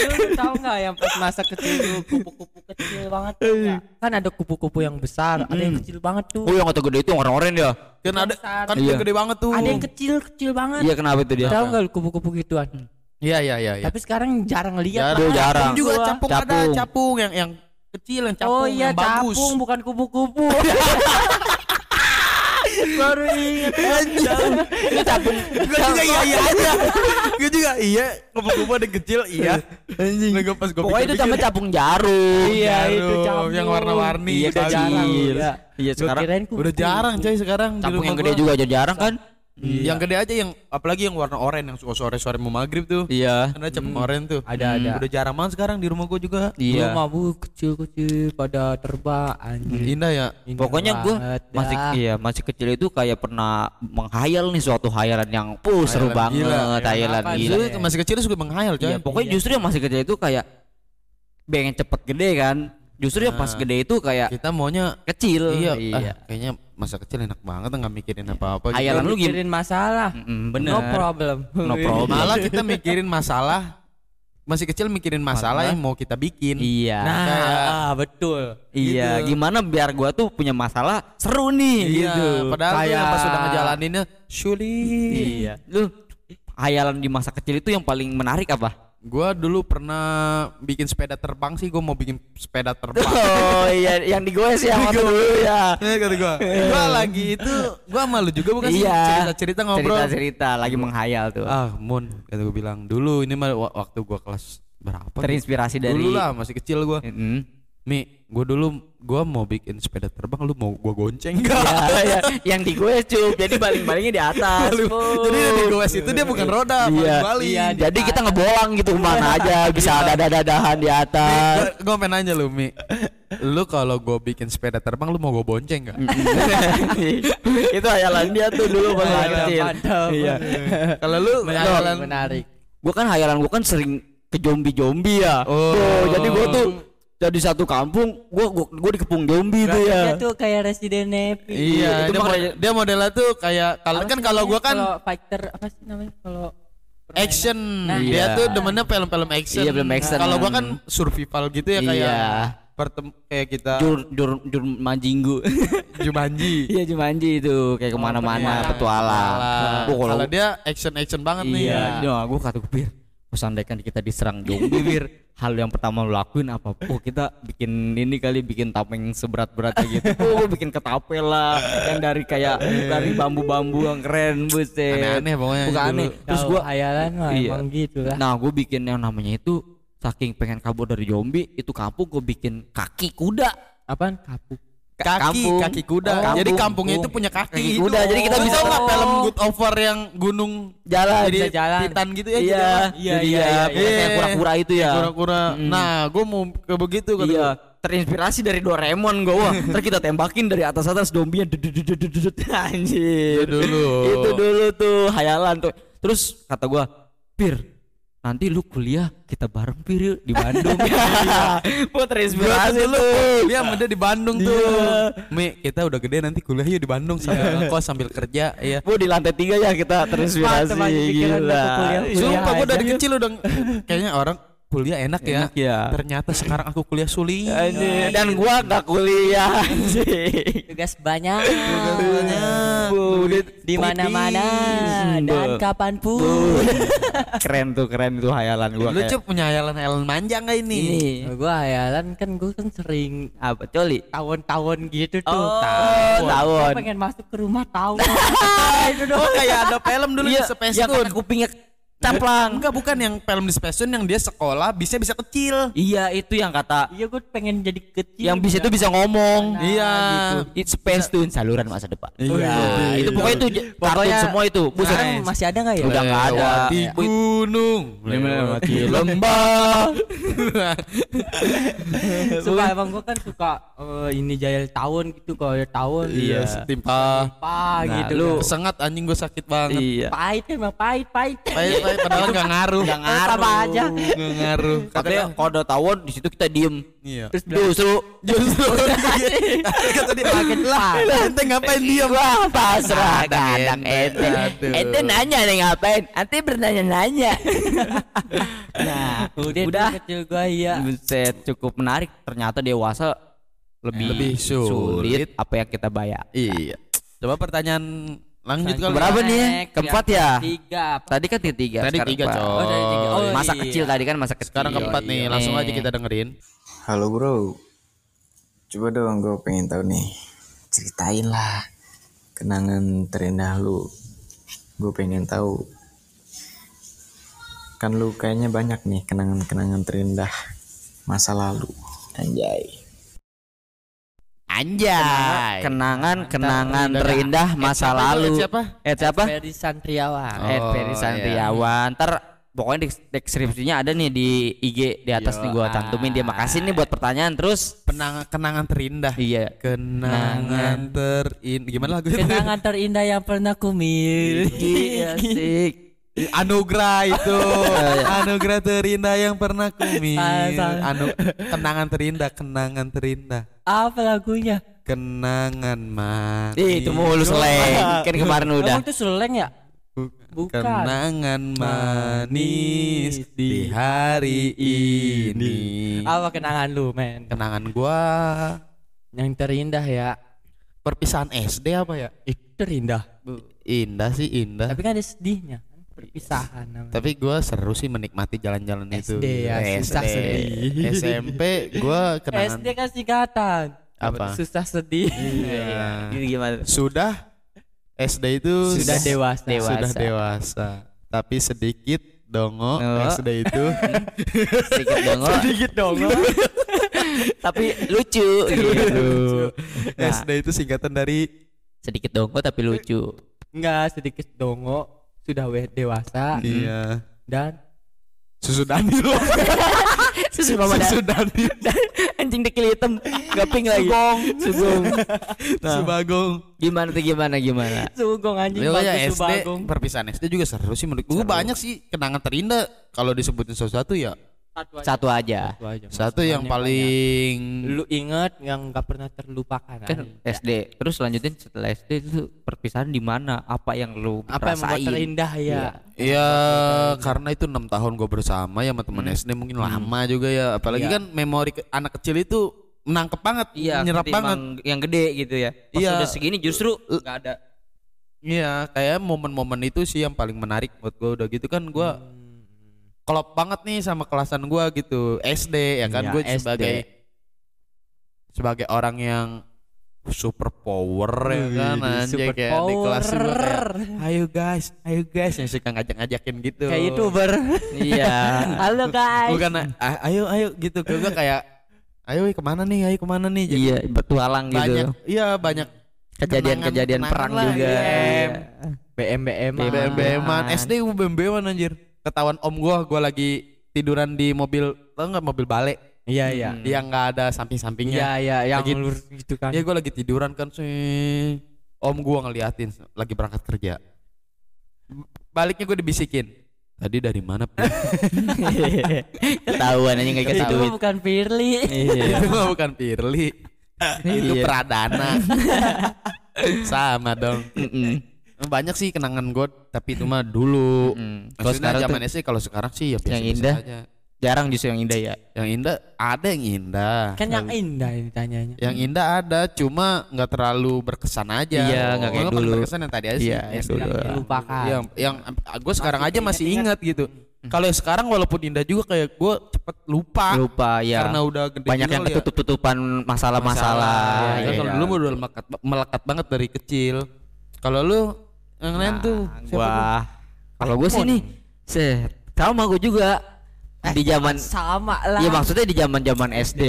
C: Lu tahu nggak yang pas masa kecil lu kupu-kupu kecil banget tuh nggak? Kan ada kupu-kupu yang besar, ada yang kecil banget tuh.
A: oh yang kata gede itu yang orang-orang ya.
B: Kan ada kan
A: Iya.
B: gede banget tuh.
C: Ada yang kecil kecil banget.
A: Iya kenapa itu dia?
C: Tahu nggak kupu-kupu gituan?
B: Iya iya iya iya.
C: Tapi sekarang jarang lihat.
A: Jarang.
C: Bang.
A: Jarang.
B: Capung juga
C: Gua.
B: capung, ada
A: Capung.
B: capung yang yang kecil yang capung
C: Oh iya
B: yang bagus.
C: capung bukan kupu-kupu. [LAUGHS] Baru ingat.
A: Ini capung.
B: Gue juga iya iya aja. Gue juga iya. Kupu-kupu ada kecil iya. Anjing. Gue pas gue
A: Pokoknya itu namanya capung jarum.
C: Iya itu capung.
B: yang warna-warni,
A: Iya,
B: bagus.
A: jarang.
C: Iya.
A: Iya, sekarang.
B: Udah jarang coy sekarang
A: Capung yang gede juga aja jarang kan?
B: Yang gede aja yang apalagi yang warna oranye yang suka sore-sore mau maghrib tuh.
A: Iya.
B: Ada capung oranye tuh.
C: Ada, ada.
B: Udah jarang banget sekarang di rumah gua juga.
C: Iya.
A: Iya.
C: mabu kecil-kecil pada terbang anjing.
B: Indah ya.
C: Indah
A: Pokoknya gue masih
C: dah.
A: iya masih kecil itu kayak pernah menghayal nih suatu hayalan yang puh seru
B: Hayalan
A: banget,
B: gila.
A: hayalan gila.
B: Dulu masih kecil suka menghayal coy.
A: Iya, pokoknya justru yang masih kecil itu kayak pengen cepet gede kan. Justru yang pas
B: Nah.
A: gede itu kayak
B: Kita maunya
A: kecil.
B: iya,
A: iya.
B: ah, kayaknya masa kecil enak banget nggak mikirin apa-apa. gitu.
A: Hayalan lu gimana?
C: mikirin masalah.
A: Mm, bener.
C: No problem.
A: No [LAUGHS] problem.
B: Malah kita mikirin masalah masih kecil mikirin masalah yang mau kita bikin.
A: Iya.
C: Nah,
B: Kayak-
C: ah, betul.
A: iya,
B: gitu.
A: gimana biar gua tuh punya masalah seru nih
B: Iya,
A: gitu.
B: padahal tuh yang
C: Kayak-
B: pas sudah ngejalaninnya sulit.
A: Iya. Lu hayalan di masa kecil itu yang paling menarik apa?
B: Gua dulu pernah bikin sepeda terbang sih, gua mau bikin sepeda terbang. [LAUGHS]
A: Oh iya, yang di gue sih yang waktu dulu ya.
B: Eh, kata gua. Gua lagi itu, gua malu juga bukan sih
A: Iya.
B: cerita-cerita ngobrol.
A: Cerita-cerita lagi menghayal tuh.
B: Ah, Mun, kata gua bilang dulu ini mah wa- waktu gua kelas berapa? gitu.
A: Terinspirasi dari
B: Dulu lah masih kecil gua.
A: Mm.
B: Mi, gua dulu gua mau bikin sepeda terbang, lu mau gua gonceng enggak?
A: Ya, ya, yang di gue cup, jadi baling-balingnya di atas.
B: Jadi yang di goes itu dia bukan roda,
A: Iya,
B: baling-baling.
A: iya, jadi kita ngebolang gitu ke mana [LAUGHS] aja, bisa ada dadahan di atas.
B: Gue pengen nanya lu Mi Lu kalau gue bikin sepeda terbang Lu mau gue bonceng gak? [LAUGHS]
A: itu hayalan dia tuh dulu pas
C: Mantap,
A: kecil. Iya.
B: kalau lu
C: Menarik, menarik.
A: Gue kan hayalan gue kan sering ke zombie-zombie ya.
B: Oh.
A: Tuh, jadi gue tuh jadi satu kampung, gue gue gue dikepung zombie tuh
C: Berarti
A: ya.
C: dia tuh kayak Resident Evil.
B: Iya
A: itu
B: dia,
A: makanya-
B: mod- dia modelnya tuh kayak Kalau
C: Apa
B: kan kalau gue kan
C: kalau fighter apa sih namanya kalau?
B: Action
C: Nah,
B: Dia
A: iya.
B: tuh demennya film-film action
A: Iya, film action.
B: Kalau gue kan survival gitu ya kayak
A: Iya.
B: pertem kayak kita
A: Jur jur jur manjinggu. [LAUGHS]
B: Jumanji
A: Iya Jumanji itu kayak ke
C: mana-mana
A: petualang. Oh, kalau
B: Kalau dia action-action banget nih
A: iya, nah, gue kata gue pikir Pesandaikan kita diserang zombie [LAUGHS] hal yang pertama lu lakuin apa? Oh kita bikin ini kali bikin tameng seberat beratnya gitu. Oh bikin ketapel lah yang dari kayak dari bambu-bambu yang keren buset.
B: Aneh-aneh pokoknya
A: bukan
B: dulu.
A: aneh. Terus gua
C: hayalan mah
A: Iya.
C: emang gitu lah.
A: Nah gue bikin yang namanya itu saking pengen kabur dari zombie itu kampung gue bikin kaki kuda.
C: Apaan? Kapuk
A: Ka-
B: kaki
A: kampung.
B: kaki kuda
A: Oh,
B: jadi
A: kampung.
B: kampungnya itu punya kaki,
A: Kaki kuda, jadi kita
B: Lu
A: bisa-
B: nggak
A: Oh.
B: film Good Over yang gunung
A: jalan
B: jadi
C: bisa jalan.
B: titan gitu ya
A: iya
B: jadi apa?
C: Iya,
A: jadi
C: iya,
A: ya,
C: iya,
A: pokoknya
B: iya.
A: kayak kura-kura itu ya
B: kura-kura
A: Mm.
B: nah gue mau ke begitu kata
A: iya
B: gua.
A: terinspirasi dari Doraemon gue wah [LAUGHS] ntar kita tembakin dari atas atas zombinya dudut [LAUGHS] anjir
B: Itu dulu.
A: itu dulu tuh hayalan tuh terus kata gue Pir nanti lu kuliah kita bareng Pir di Bandung. [LAUGHS] Gua terinspirasi tuh.
B: dia dia di Bandung tuh.
A: Iya.
B: Mi kita udah gede nanti kuliah yuk di Bandung sambil ngekos sambil kerja ya
A: Bu di lantai tiga ya kita terinspirasi.
C: Lu
A: gila.
B: Sumpah gue dari
C: aja.
B: kecil udah kayaknya orang kuliah enak ya.
A: Enak ya.
B: Ternyata sekarang aku kuliah sulit.
A: Anjir, Dan gua gak kuliah
C: tugas banyak
A: Bu, di-
C: di mana-mana dan
A: Bu.
C: kapan pun
A: keren tuh keren tuh hayalan gua
B: Lu
A: kayak
B: cup punya hayalan-hayalan manja nggak ini?
A: ini
C: gua hayalan kan gua kan sering
A: apa coli
C: tahun-tahun gitu tuh
A: Oh,
C: Gua
A: tawon.
C: pengen masuk ke rumah tawon [LAUGHS]
B: itu dong. Oh, kayak ada film dulu
A: iya
B: di Space
A: kata kupingnya caplang
B: Enggak bukan yang film di Space yang dia sekolah bisa bisa kecil.
A: iya itu yang kata
C: iya gua pengen jadi kecil
A: yang bisa itu bisa ngomong
C: Nah,
B: Iya.
A: It's Space Tune saluran masa depan
B: Iya.
A: itu pokoknya itu j- kartun
C: Pokoknya
A: semua itu buset
C: sekarang masih ada nggak ya
A: Udah nggak ada.
B: Lewati
A: Iya.
B: gunung.
A: Lewati lembah [LAUGHS] [LAUGHS]
C: suka emang gua kan suka eh, ini jahil tahun gitu kalau tahun
B: Iya, setimpa.
A: Nah,
C: gitu
A: lu-
C: kan.
B: Sengat anjing gue sakit banget.
A: iya
C: pahit emang pahit pahit
B: Pahit, pahit, padahal nggak ngaruh.
A: Nggak
C: Eh, sama aja
B: Nggak ngaruh.
A: katanya kalau ada tawon di situ kita diem
B: Iya.
A: terus justru
B: Justru [LAUGHS] kata dia lah. Ente ngapain diam?
A: Wah pasrah
B: Kadang
A: kadang
B: ente.
A: ente nanya nih ngapain Ente bertanya-nanya [LAUGHS] Nah
C: udah
A: udah
C: kecil gua iya
A: Buset cukup menarik Ternyata dewasa lebih,
B: Lebih sulit.
A: Apa yang kita bayar
B: Iya. Coba pertanyaan lanjut kali.
A: Berapa nih Keempat ya?
C: Tiga apa?
A: Tadi kan tiga
B: Tadi
A: sekarang
B: tiga,
A: empat.
B: Cok.
C: Oh, tiga. Oh,
A: Masa
C: iya.
A: kecil tadi kan masa kecil
B: Sekarang keempat nih, langsung aja kita dengerin.
G: Halo bro, coba dong gue pengen tahu nih, ceritain lah kenangan terindah lu. Gue pengen tahu. Kan lu kayaknya banyak nih kenangan-kenangan terindah masa lalu. Anjay.
A: Anjay Kenangan Kenangan
B: terindah.
A: terindah
B: Eh,
A: masa lalu
B: Eh, siapa?
A: Eh siapa?
C: Ferry Santriawan
B: Oh,
A: Ed Ferry
B: iya.
A: Santriawan. Ntar pokoknya di deskripsinya ada nih di IG di atas
B: Yo,
A: nih gua cantumin dia. Makasih nih buat pertanyaan terus.
B: Kenangan kenangan terindah.
A: Iya.
B: Kenangan terin gimana lagu itu?
C: kenangan terindah yang pernah ku miliki
A: Iya sih.
B: Anugerah itu. [LAUGHS] Anugerah terindah yang pernah ku miliki.
C: Ah,
B: Anu kenangan terindah, kenangan terindah.
C: apa lagunya
B: Kenangan manis.
A: Ih, itu mulu seleng. [LAUGHS] Kan kemarin udah.
C: Emang itu seleng ya bukan
B: Kenangan manis di hari ini.
C: apa kenangan lu men
B: Kenangan gua
C: yang terindah ya
B: perpisahan SD apa ya?
C: itu terindah
B: Indah sih indah.
C: tapi kan ada sedihnya perpisahan namanya.
B: Tapi gua seru sih menikmati jalan-jalan itu.
C: SD ya, susah sedih.
B: SMP gua kenangan
C: SD kan singkatan
B: Apa?
C: susah sedih
B: Iya.
A: Ini gimana?
B: Sudah SD itu
C: sudah dewasa
A: Dewasa.
B: Sudah dewasa. Tapi sedikit dongo
A: Oh.
B: SD itu. [LAUGHS]
A: Sedikit dong.
C: sedikit dong [LAUGHS]
A: tapi lucu gitu. Nah,
B: SD itu singkatan dari
A: sedikit dongko tapi lucu.
C: enggak sedikit dongo sudah we- dewasa
B: Iya.
C: dan
B: Susu Danil. [LAUGHS]
A: Susu mama
B: Susu Danil. [LAUGHS]
A: Anjing dekil hitam, gaping lagi. Sugong.
B: Susu [LAUGHS] Bagong.
A: Gimana tuh gimana gimana?
C: sugong anjing
B: Ya, ya
C: bagus
B: SD
C: Subagong.
B: perpisahan SD juga seru sih menurut gue banyak sih kenangan terindah kalau disebutin sesuatu ya
C: satu aja.
A: Satu aja.
C: Satu aja,
B: satu yang paling
C: banyak. lu inget yang gak pernah terlupakan
A: Kan
C: anjing.
A: SD. Terus lanjutin setelah SD itu perpisahan di mana? Apa yang lu
C: apa yang membuat
A: rasain?
C: terindah ya
B: ya karena itu enam tahun gue bersama ya sama teman SD mungkin lama juga ya apalagi
A: Iya.
B: kan memori ke- anak kecil itu menangkep banget
A: Iya,
B: nyerap banget
A: yang gede gitu ya. Pas
B: Iya.
A: udah segini justru nggak ada.
B: iya kayak momen-momen itu sih yang paling menarik buat gue udah gitu kan gue klop banget nih sama kelasan gua gitu SD ya kan
A: Iya,
B: gue sebagai sebagai orang yang super power ya kan anjay
C: super
B: kayak di kelas kayak
C: power.
B: ayo guys ayo guys yang suka ngajak-ngajakin gitu
C: Kayak youtuber.
A: Iya. [LAUGHS]
C: Halo guys.
B: bukan "Ah, ayo ayo gitu gue kayak ayo ke mana nih ayo ke mana nih Jadi
A: Iya, bertualang
B: banyak
A: gitu.
B: iya banyak
A: Kejadian-kejadian perang
B: lah,
A: juga.
B: iya.
C: BM BM.
B: BM BM-an SD gue BM BM anjir ketahuan om gua gua lagi tiduran di mobil tau nggak mobil balik
C: Iya iya.
B: yang nggak ada samping-sampingnya
C: Iya iya yang
B: Lagi-
C: lurus gitu kan.
B: Ya gue lagi tiduran kan sih. Om gua ngeliatin lagi berangkat kerja. Baliknya gue dibisikin. Tadi dari mana? Pi?" [LAUGHS]
A: Ketahuan aja nggak kasih
C: Itu
A: duit.
C: bukan Firly.
A: Iya. [LAUGHS]
B: Itu bukan Firly. Itu
A: Iya.
B: Pradana. [LAUGHS] Sama dong. Banyak sih kenangan gue, tapi itu mah dulu.
A: Mm. Kalau sekarang
B: zaman SD kalau sekarang sih ya biasa
A: Yang indah.
B: aja.
A: jarang justru yang indah ya.
B: Yang indah ada yang indah.
C: Kan yang indah ini tanyanya.
B: Yang indah ada, cuma nggak terlalu berkesan aja.
A: Iya, nggak kayak dulu.
B: Berkesan yang tadi aja sih.
A: Iya, yang
B: SD.
A: dulu.
C: Yang dilupakan.
B: yang yang gue sekarang aja masih ingat gitu. Kalau yang sekarang walaupun indah juga kayak gue cepet lupa,
A: Lupa ya.
B: karena udah gede
A: Banyak yang
B: ya.
A: ketutup-tutupan masalah-masalah.
B: Masalah.
A: Iya,
B: Ya, kalau dulu udah melekat, melekat banget dari kecil. Kalau lu yang lain
A: Nah,
B: tuh siapa?
A: Gua kalau gue sih nih, se sama gue juga di zaman
C: sama lah.
A: Iya maksudnya di zaman zaman SD.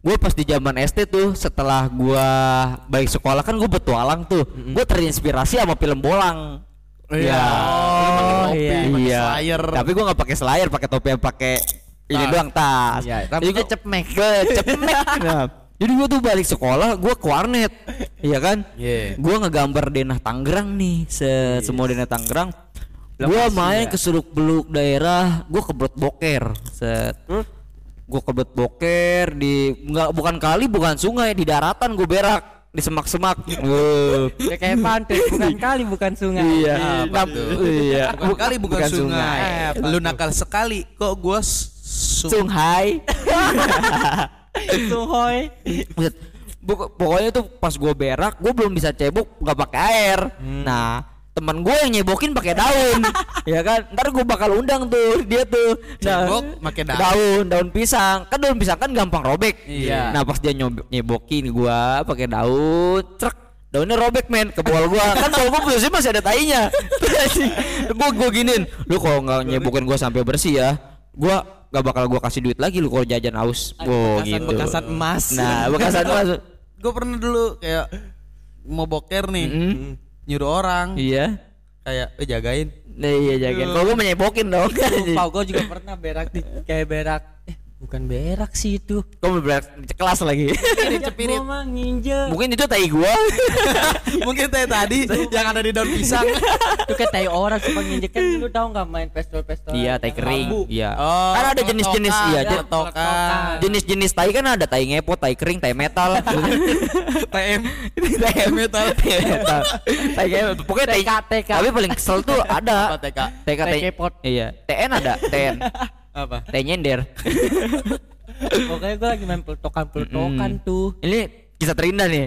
A: Gue pas di zaman SD tuh setelah gua baik sekolah kan gue petualang tuh. Gue terinspirasi sama film bolang.
B: Iya.
C: Oh,
B: Topi,
C: iya.
B: pakai
A: Iya.
B: slayer.
A: Tapi gue nggak pakai slayer, pakai topi yang pakai ini
B: Tas.
A: doang tas.
C: Iya, rambutnya
A: Ke cepmek. [LAUGHS] Jadi gue tuh balik sekolah, gue ke warnet, iya kan?
B: Iya.
A: Gue ngegambar denah Tangerang nih, se semua denah Tangerang. Gue main ke Seluk Beluk daerah, gue kebelet boker, set. Gue kebelet boker di nggak bukan kali, bukan sungai, di daratan gue berak di semak-semak. Wuh.
C: Ya kayak pantai, bukan [LAUGHS] kali bukan sungai.
A: Iya. Iya.
B: Bukan kali bukan, sungai.
C: Eh,
B: Lu nakal sekali. Kok gua su-
A: Sungai. [LAUGHS] Buk- pokoknya tuh pas gue berak, gue belum bisa cebok nggak pakai air. Nah, teman gue yang nyebokin pakai daun, [LAUGHS] ya kan? Ntar gue bakal undang tuh dia tuh. Nah,
B: Cebok pakai daun.
A: daun, daun pisang. Kan daun pisang kan gampang robek.
B: Iya.
A: Nah, pas dia nyebokin gue pakai daun, trek daunnya robek men ke bol gua kan bol gua posisi masih ada tainya [LAUGHS] gua gua ginin lu kalau nggak nyebokin gua sampai bersih ya gua nggak bakal gua kasih duit lagi lu kalau jajan aus oh gitu
C: Bekasan emas.
A: Nah, bekasan emas. [LAUGHS]
B: Gue pernah dulu kayak mau boker nih,
A: Mm.
B: nyuruh orang
A: Iya.
B: kayak eh jagain.
A: Nah, iya jagain. Kalau gua menyebokin dong.
C: Lupa gue juga pernah berak di kayak berak. Eh, bukan berak sih itu.
A: Kau berak di kelas lagi. [LAUGHS]
C: Cepirit. Gua mah nginjek.
A: Mungkin itu tai gua. [LAUGHS]
B: Mungkin kayak tadi yang ada di daun pisang. [LAUGHS]
C: Itu kayak tai orang suka nginjek kan lu tahu nggak main pistol-pistol.
A: Iya, tai kering. Iya.
B: Oh,
A: kan ada jenis-jenis iya,
C: keletokan.
A: jenis-jenis tai kan ada tai ngepot, tai kering, tai metal.
B: TM.
A: tai metal. Tai metal. Tai ngepot. Pokoknya tai
C: TK.
A: Tapi paling kesel tuh ada.
B: TK?
A: TK
C: Tai
A: tai
C: kepot.
A: Iya. TN ada, TN.
B: Apa?
A: Tai nyender. [LAUGHS]
C: Pokoknya gue lagi main peletokan-peletokan tuh.
A: Ini kisah terindah nih.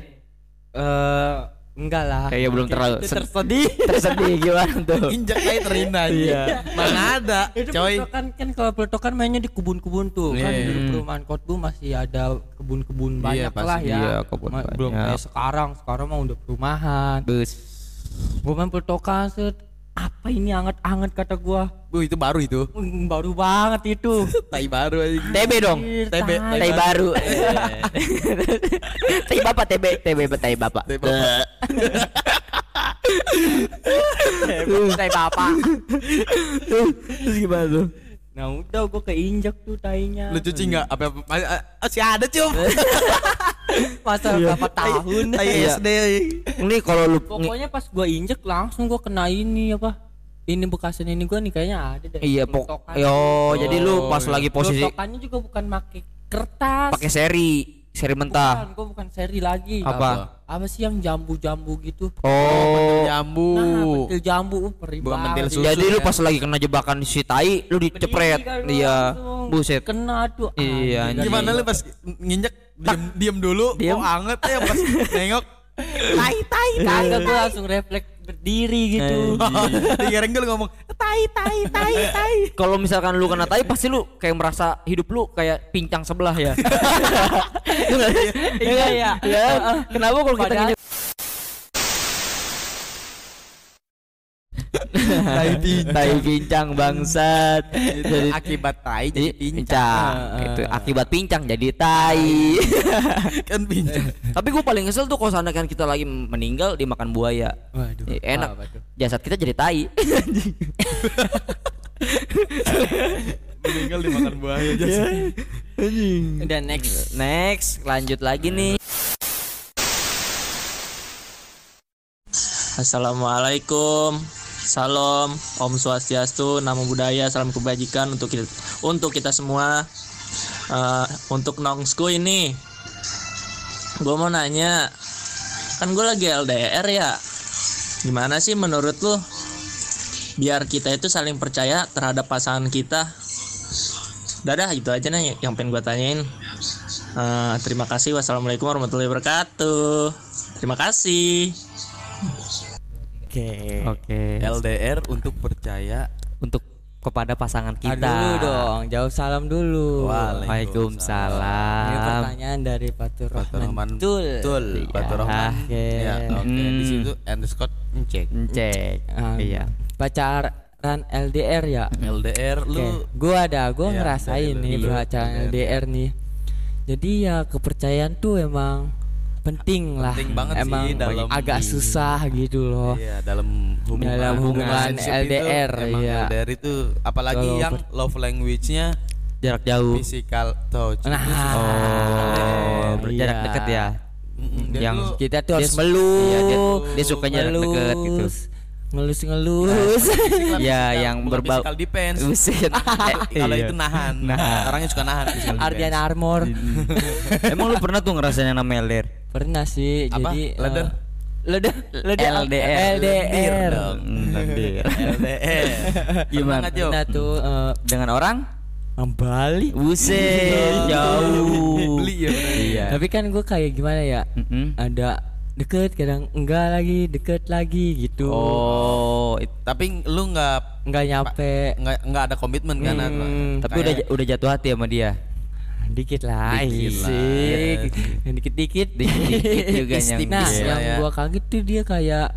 C: Eh, enggak lah.
A: Kayaknya belum terlalu
C: Itu
A: sed-
C: tersedih. [LAUGHS]
A: tersedih gimana tuh.
B: Injak kayak terindah
A: Iya.
B: Mana ada, [LAUGHS]
C: Itu
B: coy.
C: peletokan kan kalau peletokan mainnya di kebun-kebun tuh kan
A: Iya.
C: dulu perumahan kot gue masih ada kebun-kebun
B: Iya,
C: banyak
B: pasti.
C: lah ya.
A: Iya, kebun
C: Ma- Belum kayak sekarang, sekarang mah udah perumahan.
A: Bus.
C: Gue main peletokan set. Apa ini anget-anget kata gua
B: Bu itu baru itu.
C: Baru banget itu. [LAUGHS]
B: Tai baru aja.
A: TB dong.
B: TB,
C: tai. [LAUGHS]
A: Tai baru. Tai bapak TB, TB tai bapak.
B: Tai bapak.
C: Tai bapak.
A: Terus gimana tuh?
C: Nah udah gue keinjak tuh tainya.
B: Lu cuci enggak? Apa, apa ma- masih ada, Cum. [LAUGHS]
C: Masa berapa tahun?
B: Tai
A: Iya.
B: SD.
A: Ini kalau lu
C: Pokoknya pas gua injek langsung gua kena ini apa? Ini bekasan ini gua nih kayaknya ada deh.
A: iya pok. Yo, jadi lu pas
B: iya.
A: lagi posisi
C: Pelotokannya juga bukan pakai kertas.
A: pakai seri, seri mentah.
C: Bukan, gua bukan seri lagi.
A: Apa?
C: Apa sih yang jambu-jambu gitu?
A: Oh.
B: Jambu.
C: Nah, pentil jambu uh, perih
B: Bukan pentil susu.
A: Jadi lu
B: ya.
A: pas lagi kena jebakan si tai, lu dicepret.
C: Kan
A: Iya.
C: langsung.
A: Buset.
C: Kena tuh.
A: Iya.
B: Gimana lu pas nginjek diem, diem dulu,
A: Diem.
B: kok anget ya pas [LAUGHS] nengok
C: tai tai kagak gua langsung refleks berdiri gitu. [LAUGHS]
B: Dikirain gue ngomong tai tai tai tai. [LAUGHS]
A: Kalau misalkan lu kena tai pasti lu kayak merasa hidup lu kayak pincang sebelah ya. [LAUGHS]
C: Iya iya.
A: ya. Kenapa kalau kita
C: Padahal-
A: nginjek tai pincang, tai pincang bangsat. Jadi
B: Akibat tai jadi pincang.
A: pincang. Itu akibat pincang jadi tai. [LAUGHS]
B: Kan pincang.
A: Tapi gue paling kesel tuh kalau seandainya kita lagi meninggal dimakan buaya.
C: Waduh.
A: Enak. Jasad kita jadi tai. [LAUGHS]
B: Meninggal dimakan buaya aja.
C: Udah next.
A: Next, lanjut lagi nih.
H: Assalamualaikum Salam Om Swastiastu Namo Buddhaya Salam kebajikan untuk kita, untuk kita semua. Eh, Untuk Nongsku ini Gue mau nanya Kan gue lagi LDR ya? Gimana sih menurut lu? Biar kita itu saling percaya terhadap pasangan kita. Dadah itu aja nih yang pengen gue tanyain. Eh, Terima kasih. Wassalamualaikum warahmatullahi wabarakatuh. Terima kasih
C: Oke.
A: Oke.
B: LDR untuk percaya
A: Untuk kepada pasangan
C: Kita dulu dong, jauh salam dulu. Ini
A: Waalaikumsalam.
C: pertanyaan dari Fatur Rahman.
B: Rahman.
C: Betul.
B: Betul, Fatur Rahman.
C: Oke.
B: Ya, oke. Di
A: Hmm.
B: situ underscore cek.
A: Cek.
C: Ah,
A: Iya.
C: Pacaran LDR ya.
B: LDR
C: Oke,
B: lu
C: gua ada, gua
B: Iya,
C: ngerasain nih pacaran
B: Iya.
C: LDR nih. Jadi ya kepercayaan tuh emang penting lah.
B: Penting banget sih
C: emang
B: dalam-
C: agak susah gitu loh.
B: Iya, dalam hubungan
C: Dalam hubungan
B: relationship itu
C: LDR,
B: emang
C: iya.
B: LDR itu apalagi
C: Kalau
B: yang love language-nya
A: Jarak jauh.
B: physical touch.
C: Nah,
B: Itu sih.
A: Oh, berjarak
C: iya.
A: dekat ya.
B: Dia
A: yang
B: tuh
C: Kita tuh harus
A: su-
C: melus.
A: iya, dia- dia sukanya jarak deket gitu.
C: ngelus, Ngelus-ngelus.
B: physical-
A: Iya,
B: physical,
A: yang berbau-
B: physical defense.
A: Buset. [LAUGHS]
B: Eh, Kalau
A: Iya.
B: itu nahan.
A: Nahan.
B: Orangnya suka nahan
C: Ardian. Armor. [LAUGHS]
A: Emang lu pernah tuh ngerasain yang namanya LDR?
C: Pernah sih.
B: Apa?
C: Jadi
B: Leder?
C: eh, Leder, leder,
A: LDR.
C: LDR.
B: dong. [LAUGHS]
A: Hmm, LDR.
B: LDR.
A: Gimana?
B: Pernah,
C: tuh eh,
A: Dengan orang?
C: orang Bali.
A: Buset, jauh.
B: Beli ya.
A: Iya.
C: Tapi kan gue kayak gimana ya?
A: Mm-mm.
C: Ada deket kadang enggak lagi deket lagi gitu.
A: Oh, it-
B: Tapi lu nggak
C: Enggak nyampe
B: nggak nggak ada komitmen kan?
C: Hmm,
A: tapi udah udah jatuh hati sama dia.
C: Dikit lah,
A: Dikit lah.
C: isik. [LAUGHS] Dikit-dikit.
A: Dikit-dikit juga
B: Tipis,
A: nyam-
C: Nah, yang
B: ya.
C: gua kaget tuh dia kayak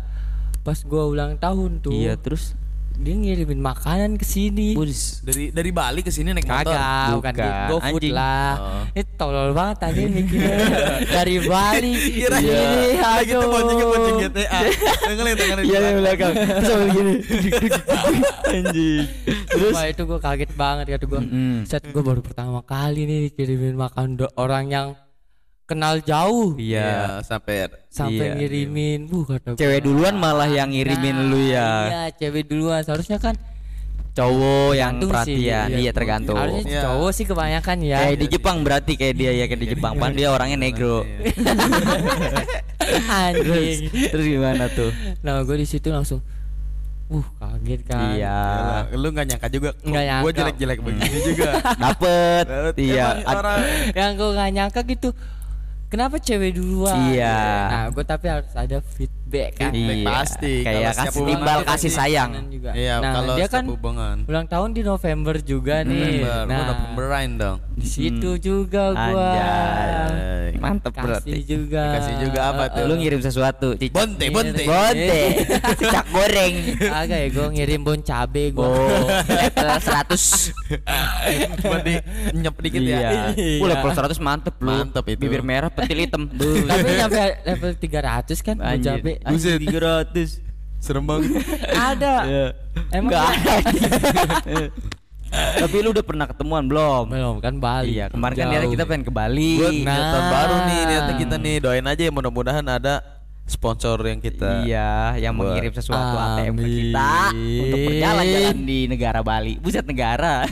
C: pas gua ulang tahun tuh.
A: Iya, terus
C: Dia ngirimin makanan ke sini.
B: Dari dari Bali ke sini naik motor.
C: Kagak, bukan,
A: Bukan,
C: di GoFood
A: anjing.
C: lah.
B: Oh.
C: Ini tolol banget tadi mikirnya [LAUGHS] dari Bali.
B: Kira
C: Ini,
B: Udah gitu
C: aduh.
B: boncengnya bonceng GTA. Dengerin dengerin.
A: Iya, di belakang. Sambil gini. [LAUGHS] Anjing.
C: Terus Wah, itu gue kaget banget kata gue.
A: Mm-mm.
C: Set gue baru pertama kali nih dikirimin makan do- orang yang kenal jauh
A: Iya.
B: Iya, sampai
C: sampai
A: Iya.
C: ngirimin. Bu kata gua.
A: Cewek duluan malah yang ngirimin
C: Nah,
A: lu ya.
C: Iya, cewek duluan. Seharusnya kan
A: Cowok yang
C: tergantung sih.
A: perhatian. Iya, tergantung.
C: Harusnya
B: Iya.
C: cowok sih kebanyakan ya.
A: Kayak di Jepang berarti kayak dia ya kayak di Jepang. Pan dia orangnya negro. [LAUGHS]
C: Anjing.
A: Terus gimana tuh?
C: Nah, gue di situ langsung uh kaget kan.
A: Iya.
B: Yalah, lu nggak nyangka juga
C: Nggak
B: gue
C: nyangka.
B: jelek-jelek begini juga
A: Dapet.
B: Dapet.
A: Iya.
B: Emang
A: Ad-
B: orang
C: Yang gue gak nyangka gitu. Kenapa cewek duluan?
A: Iya.
C: Nah, gue tapi harus ada feedback kan.
B: Feedback
A: Iya.
B: pasti.
A: Kayak kasih
B: hubungan
A: timbal
B: itu
A: kasih sayang.
C: Juga.
B: iya
C: nah,
B: kalau
C: dia kan
B: hubungan
C: ulang tahun di November juga nih.
B: November
C: Nah,
B: Novemberain dong
C: di situ juga gua
A: Anjay. Mantep
C: kasih
A: berarti.
C: juga.
B: Kasih juga apa tuh?
A: Lu ngirim sesuatu. Cicak.
B: bonte bonte
A: Bonte. [LAUGHS] Cicak goreng.
C: Agak ya gua ngirim bon cabe gua.
A: Oh, [LAUGHS] level 100.
B: buat di nyep dikit ya
A: Iya.
C: Iya.
A: Uh, level 100 mantep lu.
B: Mantep itu.
A: Bibir merah, petil hitam.
C: Tapi nyampe level 300 kan bon
A: Anjir.
C: Cabe.
A: Anjir, 300.
B: serem banget
C: Ada.
A: Iya.
C: Emang
A: Enggak
C: ada?
A: Tapi lu udah pernah ketemuan belum?
C: Belum kan Bali.
A: Iya, kemarin kan
C: Jauh.
A: kita pengen ke Bali.
B: buat
C: Nah.
B: tahun baru nih niat kita nih doain aja ya mudah-mudahan ada sponsor yang kita
A: Iya, yang
B: Buat-
A: mengirim sesuatu ATM ke
C: Amin.
A: kita untuk berjalan-jalan di negara Bali. Buset negara.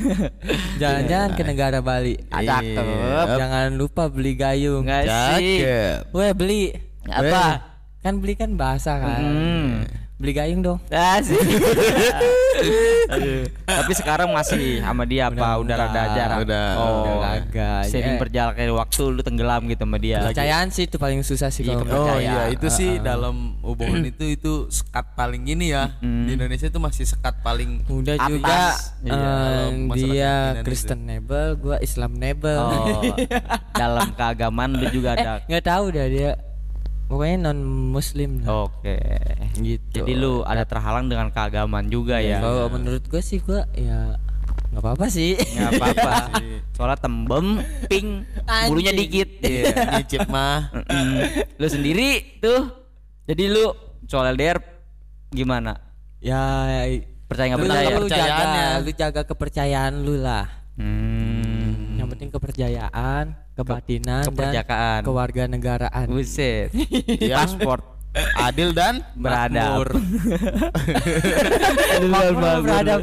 C: Jalan-jalan ke negara Bali.
B: Iya.
A: Cakep.
C: Jangan lupa beli gayung.
A: Sih.
B: Cakep.
C: Weh beli.
A: Apa?
C: Kan beli kan bahasa kan.
A: Hmm.
C: beli gayung dong.
A: Asik. [LAUGHS] Aduh. Tapi sekarang masih sama dia apa? Udah, rada jarak.
B: Udah.
A: Oh,
C: Udah kagak.
A: Sering
C: Ya.
A: berjalan waktu lu tenggelam gitu sama dia.
C: Kepercayaan sih itu paling susah sih
A: Iya,
C: kalau
B: Oh iya itu sih dalam hubungan itu itu sekat paling ini ya di Indonesia itu masih sekat paling
C: Udah
A: Atas.
C: juga
A: Iya,
C: eh, dia
B: itu.
C: Kristenable, gua Islamable.
A: Oh, dalam [LAUGHS] keagamaan lu juga
C: eh,
A: ada.
C: nggak tahu dah dia. Pokoknya non muslim.
A: Oke.
C: Gitu.
A: Jadi lu ada terhalang dengan keagamaan juga ya.
C: Kalau menurut gua sih gua ya nggak apa-apa sih.
A: Nggak apa-apa. [LAUGHS] Soalnya tembem, ping, bulunya dikit.
B: Iya, nyicip mah
A: lu sendiri tuh. Jadi lu soal LDR gimana?
C: ya
A: Percaya nggak
C: lu,
A: percaya?
C: lu jaga, lu jaga kepercayaan lu lah.
A: Hmm.
C: Penting kepercayaan, kebatinan
A: keperjakaan.
C: dan kewarganegaraan.
A: Buset. [LAUGHS] Paspor
B: adil dan
A: beradab.
B: makmur. [LAUGHS]
C: Makmur beradab.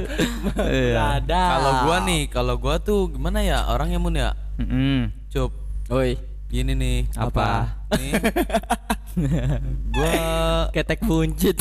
A: Iya.
C: Beradab.
B: Kalau gua nih, kalau gua tuh gimana ya orangnya mun ya?
A: Mm-mm.
B: Cup.
C: Oi,
B: Gini nih.
A: Apa?
B: Nih. [LAUGHS] gua
C: ketek buncit.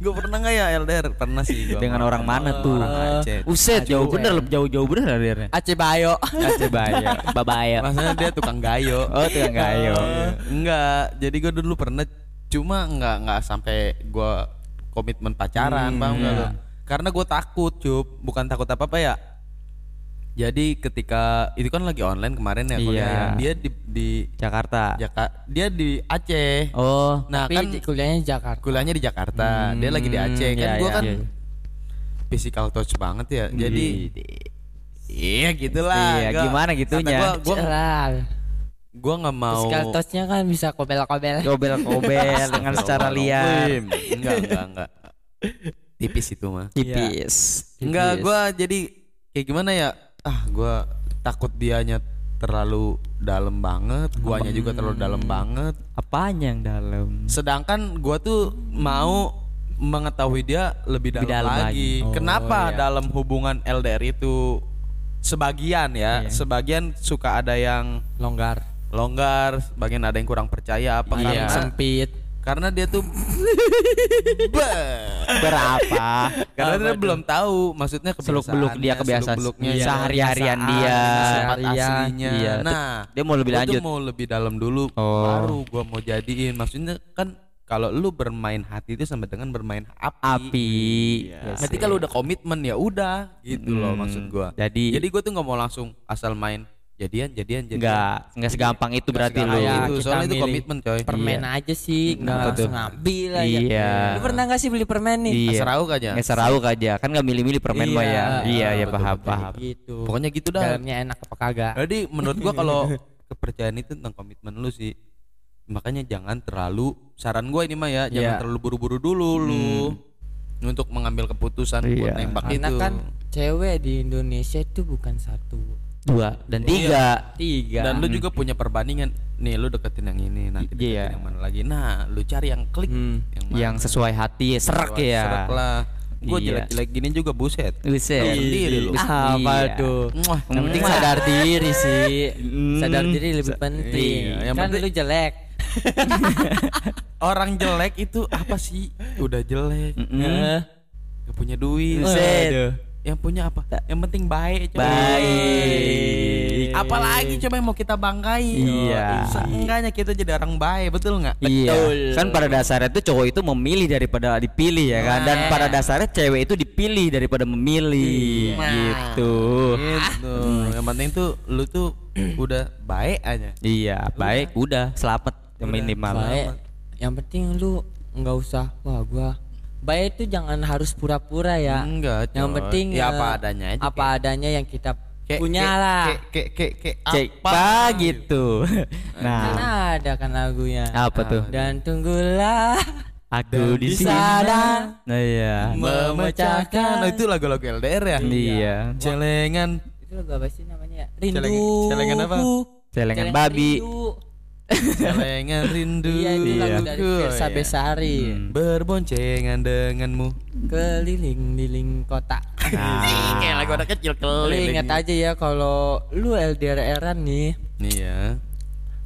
B: gua pernah nggak ya LDR? Pernah sih gua.
A: Dengan orang mana tuh?
B: Orang Aceh.
A: Uset jauh bener
C: eh.
A: lebih jauh-jauh bener LDR-nya.
C: Aceh Bayo.
A: Aceh Bayo, [LAUGHS] Babaya.
B: Maksudnya dia tukang gayo.
A: Oh, tukang gayo. [LAUGHS]
B: Enggak, jadi gue dulu pernah cuma enggak enggak sampai gua komitmen pacaran,
A: Hmm,
B: paham nggak
A: iya.
B: Karena gue takut, cup, bukan takut apa apa ya. Jadi ketika itu kan lagi online kemarin ya
A: Iya.
B: ya. Dia di di
A: Jakarta.
B: Jaka, dia di Aceh.
A: Oh,
B: Nah,
C: Tapi
B: kan
C: kuliahnya di Jakarta.
B: kuliahnya di Jakarta. dia lagi di Aceh. Kan
A: iya,
B: gua
A: iya,
B: kan
A: iya.
B: physical touch banget ya. Jadi Iya gitulah.
A: Iya,
B: Gua-
A: gimana gitunya?
B: Gua gua, gua nggak mau
C: Physical touch-nya kan bisa kobel-kobel.
A: Gobel-gobel dengan secara liar.
B: Enggak, enggak, enggak. Tipis itu mah.
A: Tipis.
B: Enggak, gua jadi kayak gimana ya? Ah, gua takut dianya terlalu dalam banget, guanya juga terlalu dalam banget.
A: Apanya yang dalam?
B: Sedangkan gua tuh mau mengetahui dia lebih dalam,
A: dalam
B: lagi.
A: lagi.
B: Kenapa dalam hubungan LDR itu sebagian ya, sebagian suka ada yang
C: Longgar.
B: longgar, sebagian ada yang kurang percaya apa
C: Iya.
B: karena
C: Sempit.
B: Karena dia tuh. [LAUGHS]
A: Berapa?
B: karena dia belum tahu maksudnya
A: Seluk beluk dia kebiasaan
B: beluknya
A: Iya. sehari-harian dia.
B: aslinya
A: Iya,
B: nah
A: Dia mau lebih lanjut.
B: mau lebih dalam dulu
A: Oh.
B: baru gua mau jadiin maksudnya kan kalau lu bermain hati itu sama dengan bermain api,
A: Api.
B: Berarti kalau udah komitmen ya udah gitu loh
A: Hmm,
B: maksud gua.
A: jadi-
B: jadi gua tuh nggak mau langsung asal main jadian jadian jadian.
A: Enggak, enggak segampang itu berarti lu.
C: Ya,
B: itu,
C: kita
B: soalnya itu komitmen coy.
C: Permen aja sih, nggak
A: Apa tuh?
C: langsung ambil aja.
A: Iya.
C: Lu pernah nggak sih beli permen nih?
A: Iya.
B: Serau aja.
A: Nggak serau aja, kan nggak milih-milih permen mah ya. Iya, ya paham,
B: betul.
A: paham.
C: Gitu.
B: Pokoknya gitu dah.
C: Dalamnya enak apa kagak?
B: Jadi menurut gua kalau [LAUGHS] kepercayaan itu tentang komitmen lu sih. Makanya jangan terlalu saran gua ini mah ya, jangan
C: Iya.
B: terlalu buru-buru dulu lu untuk mengambil keputusan buat
A: Iya.
B: nembak
C: Karena
B: itu.
C: kan cewek di Indonesia itu bukan satu,
A: Dua dan tiga.
C: tiga.
B: Dan lu juga punya perbandingan. Nih lu deketin yang ini, nanti deketin
A: Iya.
B: yang mana lagi. Nah, lu cari yang klik
C: Hmm.
B: yang mana.
A: Yang sesuai hati, serak
B: Serak
A: ya.
B: lah. Gua
A: Iya.
B: jelek-jelek gini juga buset.
A: Buset.
B: Sendiri lu.
C: apa
A: Iya.
C: tuh?
B: Muah,
C: Yang penting sadar diri sih.
A: Hmm.
C: Sadar diri lebih penting.
B: Iya, yang
C: kan
B: penting-
C: lu jelek. [LAUGHS]
B: Orang jelek itu apa sih? Udah jelek.
A: Mm-mm.
C: Eh,
B: Gak punya duit.
A: Buset.
B: Yang punya apa? Yang penting baik coba.
A: Baik.
B: Apalagi coba yang mau kita banggain.
A: Iya.
B: Seenggaknya kita jadi orang baik, betul nggak?
A: Iya, kan pada dasarnya tuh cowok itu memilih daripada dipilih ya kan, dan pada dasarnya cewek itu dipilih daripada memilih, gitu.
B: Gitu. Yang penting tuh lu tuh [CLEARS THROAT] udah baik aja.
A: Iya, baik, udah selamat yang minimal.
C: baik. Yang penting lu nggak usah wah gua baik itu jangan harus pura-pura ya.
B: Enggak,
C: Yang penting
B: ya
C: eh,
B: apa adanya aja.
C: apa adanya yang kita
B: Kayak-
C: punya
B: kayak-
C: lah.
B: Kayak kayak kayak kayak
A: Cek apa gitu.
C: Kan [LAUGHS]
A: Nah,
C: ada kan lagunya.
A: apa tuh?
C: Dan tunggulah
A: Aku di
C: sana
A: Nah, iya.
B: memecahkan. Nah, itu lagu-lagu LDR ya.
A: Iya.
B: Celengan
C: itu lagu apa sih namanya? Rindu.
B: Celeng- celengan apa?
A: Celengan babi.
B: Celengan rindu.
C: Iya itu lagu dari
B: Iya.
C: Versa Besari.
A: Hmm.
B: Berboncengan denganmu.
C: Keliling-liling kota.
A: Nah, [LAUGHS]
B: Kayak lagu anak kecil
C: Lu
B: keliling.
C: ingat aja ya kalau lu LDR-an nih,
B: Iya.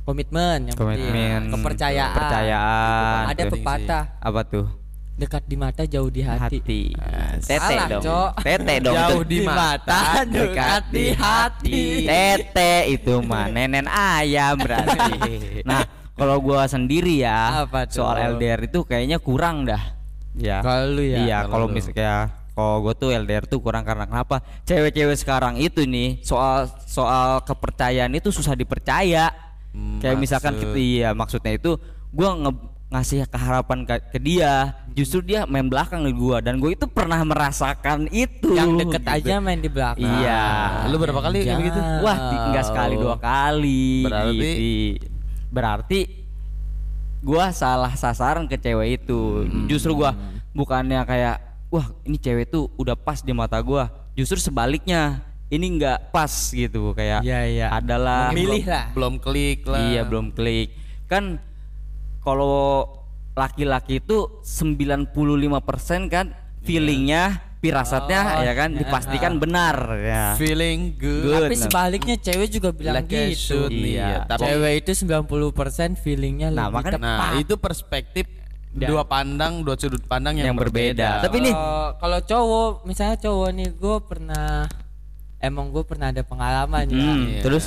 C: komitmen yang penting.
A: komitmen
C: kepercayaan
A: kepercayaan
C: ada pepatah
A: apa tuh
C: dekat di mata jauh di hati,
A: hati. Tete
C: Salah,
A: dong.
C: Cok.
A: tete [LAUGHS] dong.
B: Jauh di mata,
C: dekat di hati.
A: tete itu mah nenen ayam berarti. [LAUGHS] Nah kalau gua sendiri ya
C: Apa tuh?
A: soal LDR itu kayaknya kurang dah. Ya.
C: Kalau ya
A: iya kalau misalnya kalau gue tuh LDR tuh kurang karena kenapa? Cewek-cewek sekarang itu nih soal soal kepercayaan itu susah dipercaya.
B: Hmm,
A: kayak misalkan kita, iya maksudnya itu gue ngasih keharapan ke, ke dia justru dia main belakang di gue dan gue itu pernah merasakan itu
C: yang deket
A: gitu.
C: aja main di belakang
A: Iya.
B: Lu berapa kali kayak begitu?
A: Wah, di- enggak sekali dua kali.
B: Berarti-
A: gitu. berarti gua salah sasaran ke cewek itu.
B: Hmm.
A: Justru gua bukannya kayak wah, ini cewek tuh udah pas di mata gua. Justru sebaliknya. Ini enggak pas gitu kayak
C: Iya, iya.
A: adalah
C: Milih lah
B: Belum klik lah.
A: Iya, belum klik. Kan kalau laki-laki itu 95% kan feelingnya, firasatnya
C: Oh,
A: ya kan
C: iya.
A: dipastikan benar ya.
B: Feeling good.
A: Good.
C: tapi sebaliknya cewek juga bilang
B: Like
C: gitu
A: Iya.
B: ya. Tapi
C: cewek itu 90% feelingnya
A: Nah,
C: lebih
A: makanya-
C: tepat
B: nah, itu perspektif
A: Dan-
B: dua pandang, dua sudut pandang yang,
A: Yang berbeda. Tapi nih-
C: Kalau- cowok misalnya cowok nih gue pernah emang gue pernah ada pengalaman ya
A: Hmm,
B: Iya.
A: terus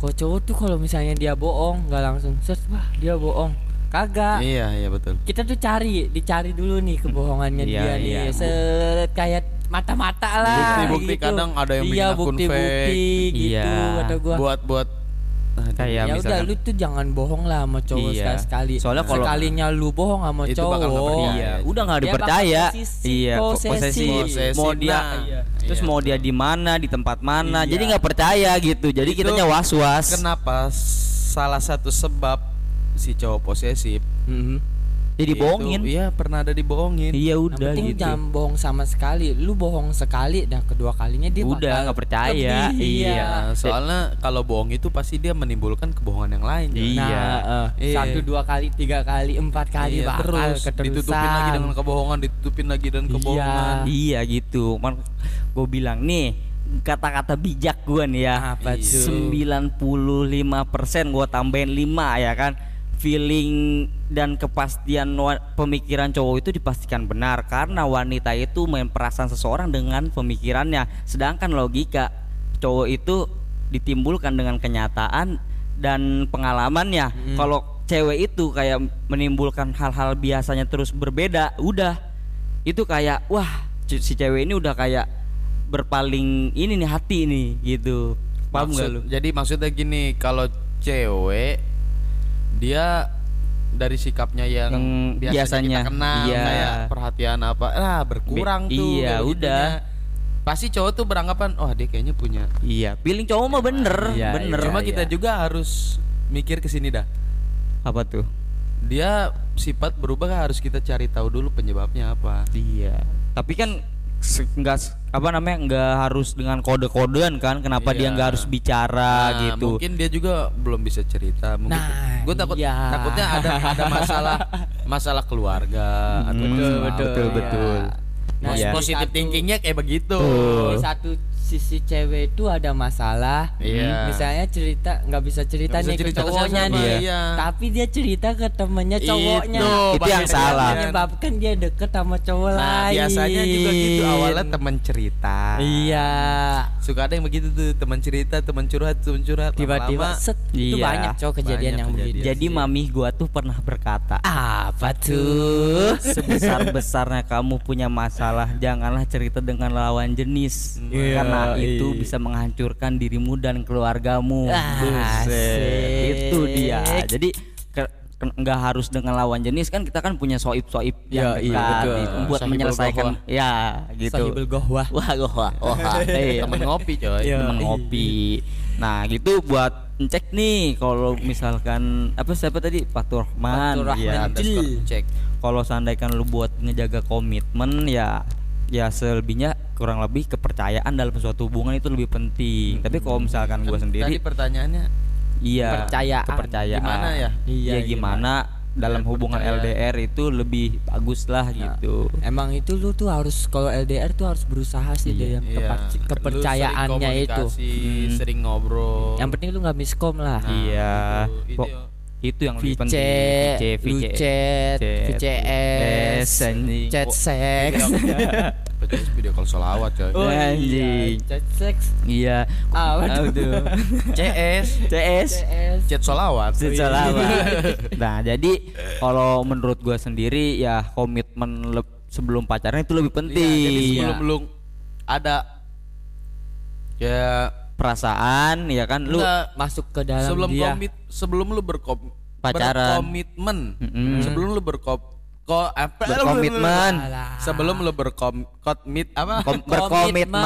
C: kalau cowok tuh kalau misalnya dia bohong nggak langsung set wah dia bohong kagak
B: Iya, iya betul.
C: kita tuh cari dicari dulu nih kebohongannya
A: Iya,
C: dia nih
A: iya.
C: set kayak mata-mata lah
B: Bukti-bukti
C: gitu.
B: kadang ada yang bikin
C: iya
B: akun
C: bukti-bukti
B: fake.
C: gitu
A: Iya.
C: kata gua
B: Buat buat
A: kayak
C: ya udah lu tuh jangan bohong lah sama cowok
A: Iya.
C: sekali-sekali
A: Soalnya kalau-
C: sekalinya lu bohong sama
B: Itu
C: cowok
B: bakal percaya.
A: iya, udah nggak dipercaya. Iya, po-
C: posesif.
A: posesif.
B: Posesif,
A: Mau dia
B: nah.
A: iya. Terus
B: Iya.
A: mau dia di mana, di tempat mana.
C: Iya.
A: Jadi nggak percaya gitu. Jadi
B: Itu
A: kitanya was-was.
B: Kenapa salah satu sebab si cowok posesif
C: Mhm.
A: Jadi
B: itu-
A: bohongin.
B: Iya, pernah ada dibohongin.
A: Iya
C: Yang
A: udah
C: penting
A: gitu.
C: jangan bohong sama sekali. Lu bohong sekali dan kedua kalinya dia
A: Udah, nggak percaya.
C: lebih,
A: Iya.
C: Iya.
B: Nah, soalnya kalau bohong itu pasti dia menimbulkan kebohongan yang lain. Jon.
A: Iya.
C: Nah, eh,
B: Iya.
C: satu dua kali, tiga kali, empat kali
B: Iya,
C: bakal
B: terus
C: keterusan.
B: ditutupin lagi dengan kebohongan, ditutupin lagi dengan kebohongan.
A: Iya gitu. Man, gue bilang nih kata-kata bijak gue nih ya.
C: Apa
B: Iya.
C: tuh?
A: 95% gue tambahin 5 ya kan. Feeling dan kepastian pemikiran cowok itu dipastikan benar karena wanita itu main perasaan seseorang dengan pemikirannya. Sedangkan logika cowok itu ditimbulkan dengan kenyataan dan pengalamannya. Kalau cewek itu kayak menimbulkan hal-hal biasanya terus berbeda, udah itu kayak wah si cewek ini udah kayak berpaling ini nih hati nih gitu. Paham
B: Maksud-
A: lu?
B: Jadi maksudnya gini, kalau cewek dia dari sikapnya yang,
A: Yang
B: biasanya,
A: biasanya,
B: kita kenal
A: iya.
B: kayak perhatian apa, ah berkurang
A: Be-
B: tuh.
A: iya, udah.
B: Pasti cowok tuh beranggapan, oh dia kayaknya punya.
A: Iya, feeling cowok mah bener,
C: Iya,
A: bener.
B: Cuma kita juga harus mikir ke sini dah.
A: apa tuh?
B: Dia sifat berubah harus kita cari tahu dulu penyebabnya apa.
A: Iya. Tapi kan nggak apa namanya nggak harus dengan kode-kodean kan? Kenapa dia
B: Iya.
A: nggak harus bicara
B: Nah,
A: gitu?
B: Mungkin dia juga belum bisa cerita. Mungkin
C: Nah,
B: gue takut
C: iya.
B: takutnya ada ada masalah masalah keluarga atau
A: Hmm,
B: masalah
A: betul,
B: apa.
A: betul.
C: Nah,
A: Iya.
B: Positif thinkingnya kayak begitu.
C: Satu sisi cewek itu ada masalah.
B: Iya.
C: Misalnya cerita nggak bisa cerita
B: bisa
C: nih
B: cerita
C: ke cowoknya nih.
B: iya.
C: Tapi dia cerita ke temennya cowoknya.
B: Itu,
A: Itu yang salah.
B: yang-
C: Menyebabkan dia deket sama cowok
B: Nah,
C: lain.
B: biasanya juga gitu awalnya teman cerita.
C: Iya.
B: Suka ada yang begitu tuh, teman cerita, teman curhat, teman curhat.
C: Tiba-tiba
B: Lama-lama,
C: set itu
A: Iya.
C: banyak cowok kejadian
B: Banyak
C: yang
B: kejadian.
C: begitu.
A: Jadi mami gua tuh pernah berkata,
C: apa tuh?
A: sebesar-besarnya kamu punya masalah, janganlah cerita dengan lawan jenis,
C: Iya,
A: karena itu
C: iya.
A: bisa menghancurkan dirimu dan keluargamu.
C: Ah.
A: Itu dia. Jadi nggak harus dengan lawan jenis kan kita kan punya soib-soib yang
C: Iya, iya,
A: dekat
C: betul.
A: gitu, buat
B: Sahibul
A: menyelesaikan
B: gohwah.
A: ya gitu.
C: Sahibul gohwah.
A: Wah, wah, wah. [LAUGHS] Iya.
B: teman ngopi coy.
C: Iya.
A: temen ngopi. Nah gitu buat ngecek nih kalau misalkan apa siapa tadi Fatur Rahman.
C: Fatur Rahman.
A: Ya,
B: cek.
A: kalau seandainya lu buat ngejaga komitmen ya ya selebihnya kurang lebih kepercayaan dalam suatu hubungan itu lebih penting. Tapi kalau misalkan gua
B: Tadi
A: sendiri
B: pertanyaannya
A: iya
C: Kepercayaan.
A: kepercayaan.
B: Gimana ya?
C: Iya,
A: Iya gimana dalam hubungan LDR itu lebih bagus lah gitu.
C: Emang itu lu tuh harus kalau LDR tuh harus berusaha sih
B: Iya.
C: yang kepa-
B: Lu sering
C: kepercayaannya itu.
B: komunikasi,
C: Mm.
B: sering ngobrol.
C: Yang penting lu nggak miskom lah.
A: Iya.
B: itu-
A: Pok-
B: itu-
A: itu yang lebih
C: VC,
A: penting.
C: lu chat, VCS,
A: anjing.
C: chat
A: Oh,
C: seks.
B: PCS video call solawat coy.
C: Oh iya,
A: Anjing.
C: chat seks.
A: Iya.
C: Ah.
A: Aduh. [LAUGHS]
B: CS,
A: CS.
B: Chat solawat.
A: Selawat. [LAUGHS] Nah, jadi kalau menurut gua sendiri ya komitmen sebelum pacaran itu lebih penting.
B: Iya, jadi
C: Iya.
B: sebelum lu ada ya
A: perasaan ya kan lu
B: Enggak,
C: Masuk ke dalam
B: sebelum
C: dia.
B: komit sebelum lu berkom
A: Pacaran.
B: berkomitmen
A: Mm-mm.
B: sebelum lu berkom ko apa
A: Berkomitmen.
B: sebelum lu berkom komit apa
A: kom- berkomitmen.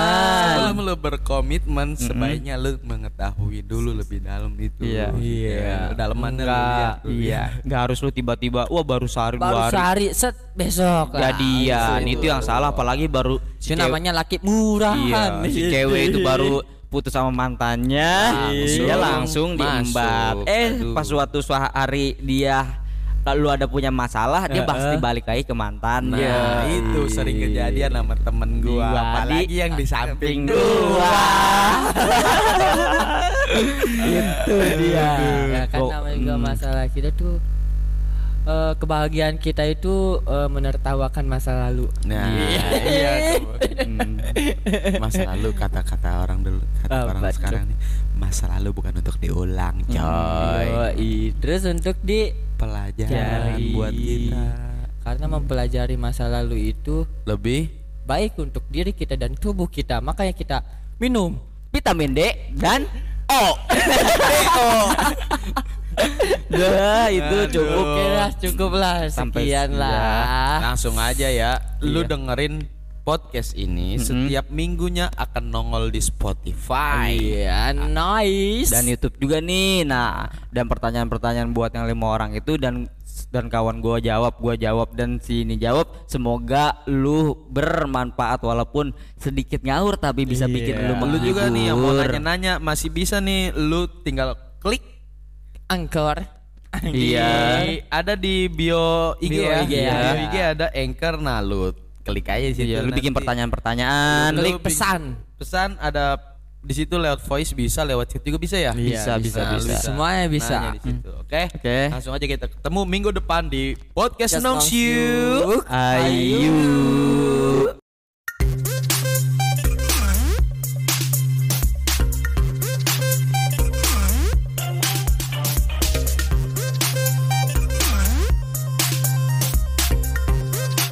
B: sebelum lu berkomitmen sebaiknya lu mengetahui dulu lebih dalam itu
A: Iya.
B: iya dalamannya lu
A: Enggak,
B: lihat dulu.
A: iya. [LAUGHS] Enggak harus lu tiba-tiba wah baru sehari
C: Baru
A: dua hari
C: sehari set besok
A: jadian. Itu yang salah apalagi baru si
C: namanya laki murahan.
A: Iya, si cewek itu [LAUGHS] baru putus sama mantannya,
B: Langsung
A: dia langsung diembat. Eh,
B: Aduh.
A: pas suatu suatu hari dia lalu ada punya masalah, dia pasti balik lagi ke mantannya.
B: Nah, itu sering kejadian sama temen gua,
A: Gua
B: apalagi
A: di
B: yang di samping
A: gua. [LAUGHS] itu dia.
C: Ya kan namanya juga
A: hmm.
C: masalah kita tuh eh, kebahagiaan kita itu eh, menertawakan masa lalu.
B: Nah, iya, tuh. masa [LAUGHS] lalu kata-kata orang dulu, kata
C: Apa
B: orang
C: tuh?
B: sekarang nih, masa lalu bukan untuk diulang, coy.
C: Yoi. Terus untuk di
B: Pelajaran
C: Cari.
B: buat kita.
C: karena mempelajari masa lalu itu
B: Lebih
C: baik untuk diri kita dan tubuh kita, makanya kita minum.
A: vitamin D dan O. [LAUGHS] [LAUGHS] Dah, itu cukup.
C: Oke lah, cukup lah, sekian lah.
B: langsung aja ya, lu
A: Iya.
B: dengerin podcast ini setiap minggunya akan nongol di Spotify.
C: Iya, nice.
A: dan YouTube juga nih. Nah, dan pertanyaan-pertanyaan buat yang lima orang itu dan dan kawan gua jawab, gua jawab dan si ini jawab. Semoga lu bermanfaat walaupun sedikit ngawur tapi bisa bikin lu
B: Lu juga nih yang mau
A: menghibur.
B: nanya-nanya masih bisa nih, lu tinggal klik
C: angkor.
A: Iya.
B: Ada di bio IG
C: Bio
B: ya.
C: IG
B: Di
C: ya.
B: Bio IG ada anchor nah lu klik aja di situ.
A: Iya, lu bikin pertanyaan-pertanyaan.
B: Lu
C: Klik pesan.
B: Pesan ada di situ lewat voice bisa, lewat chat juga bisa ya?
A: Bisa, bisa,
B: Nah, lu
A: bisa.
C: Semuanya bisa.
B: Nanya di situ. Oke.
A: Oke.
B: Langsung aja kita ketemu minggu depan di podcast
C: Just
B: Nongs
C: Nongs
B: You.
C: You.
A: Ayu.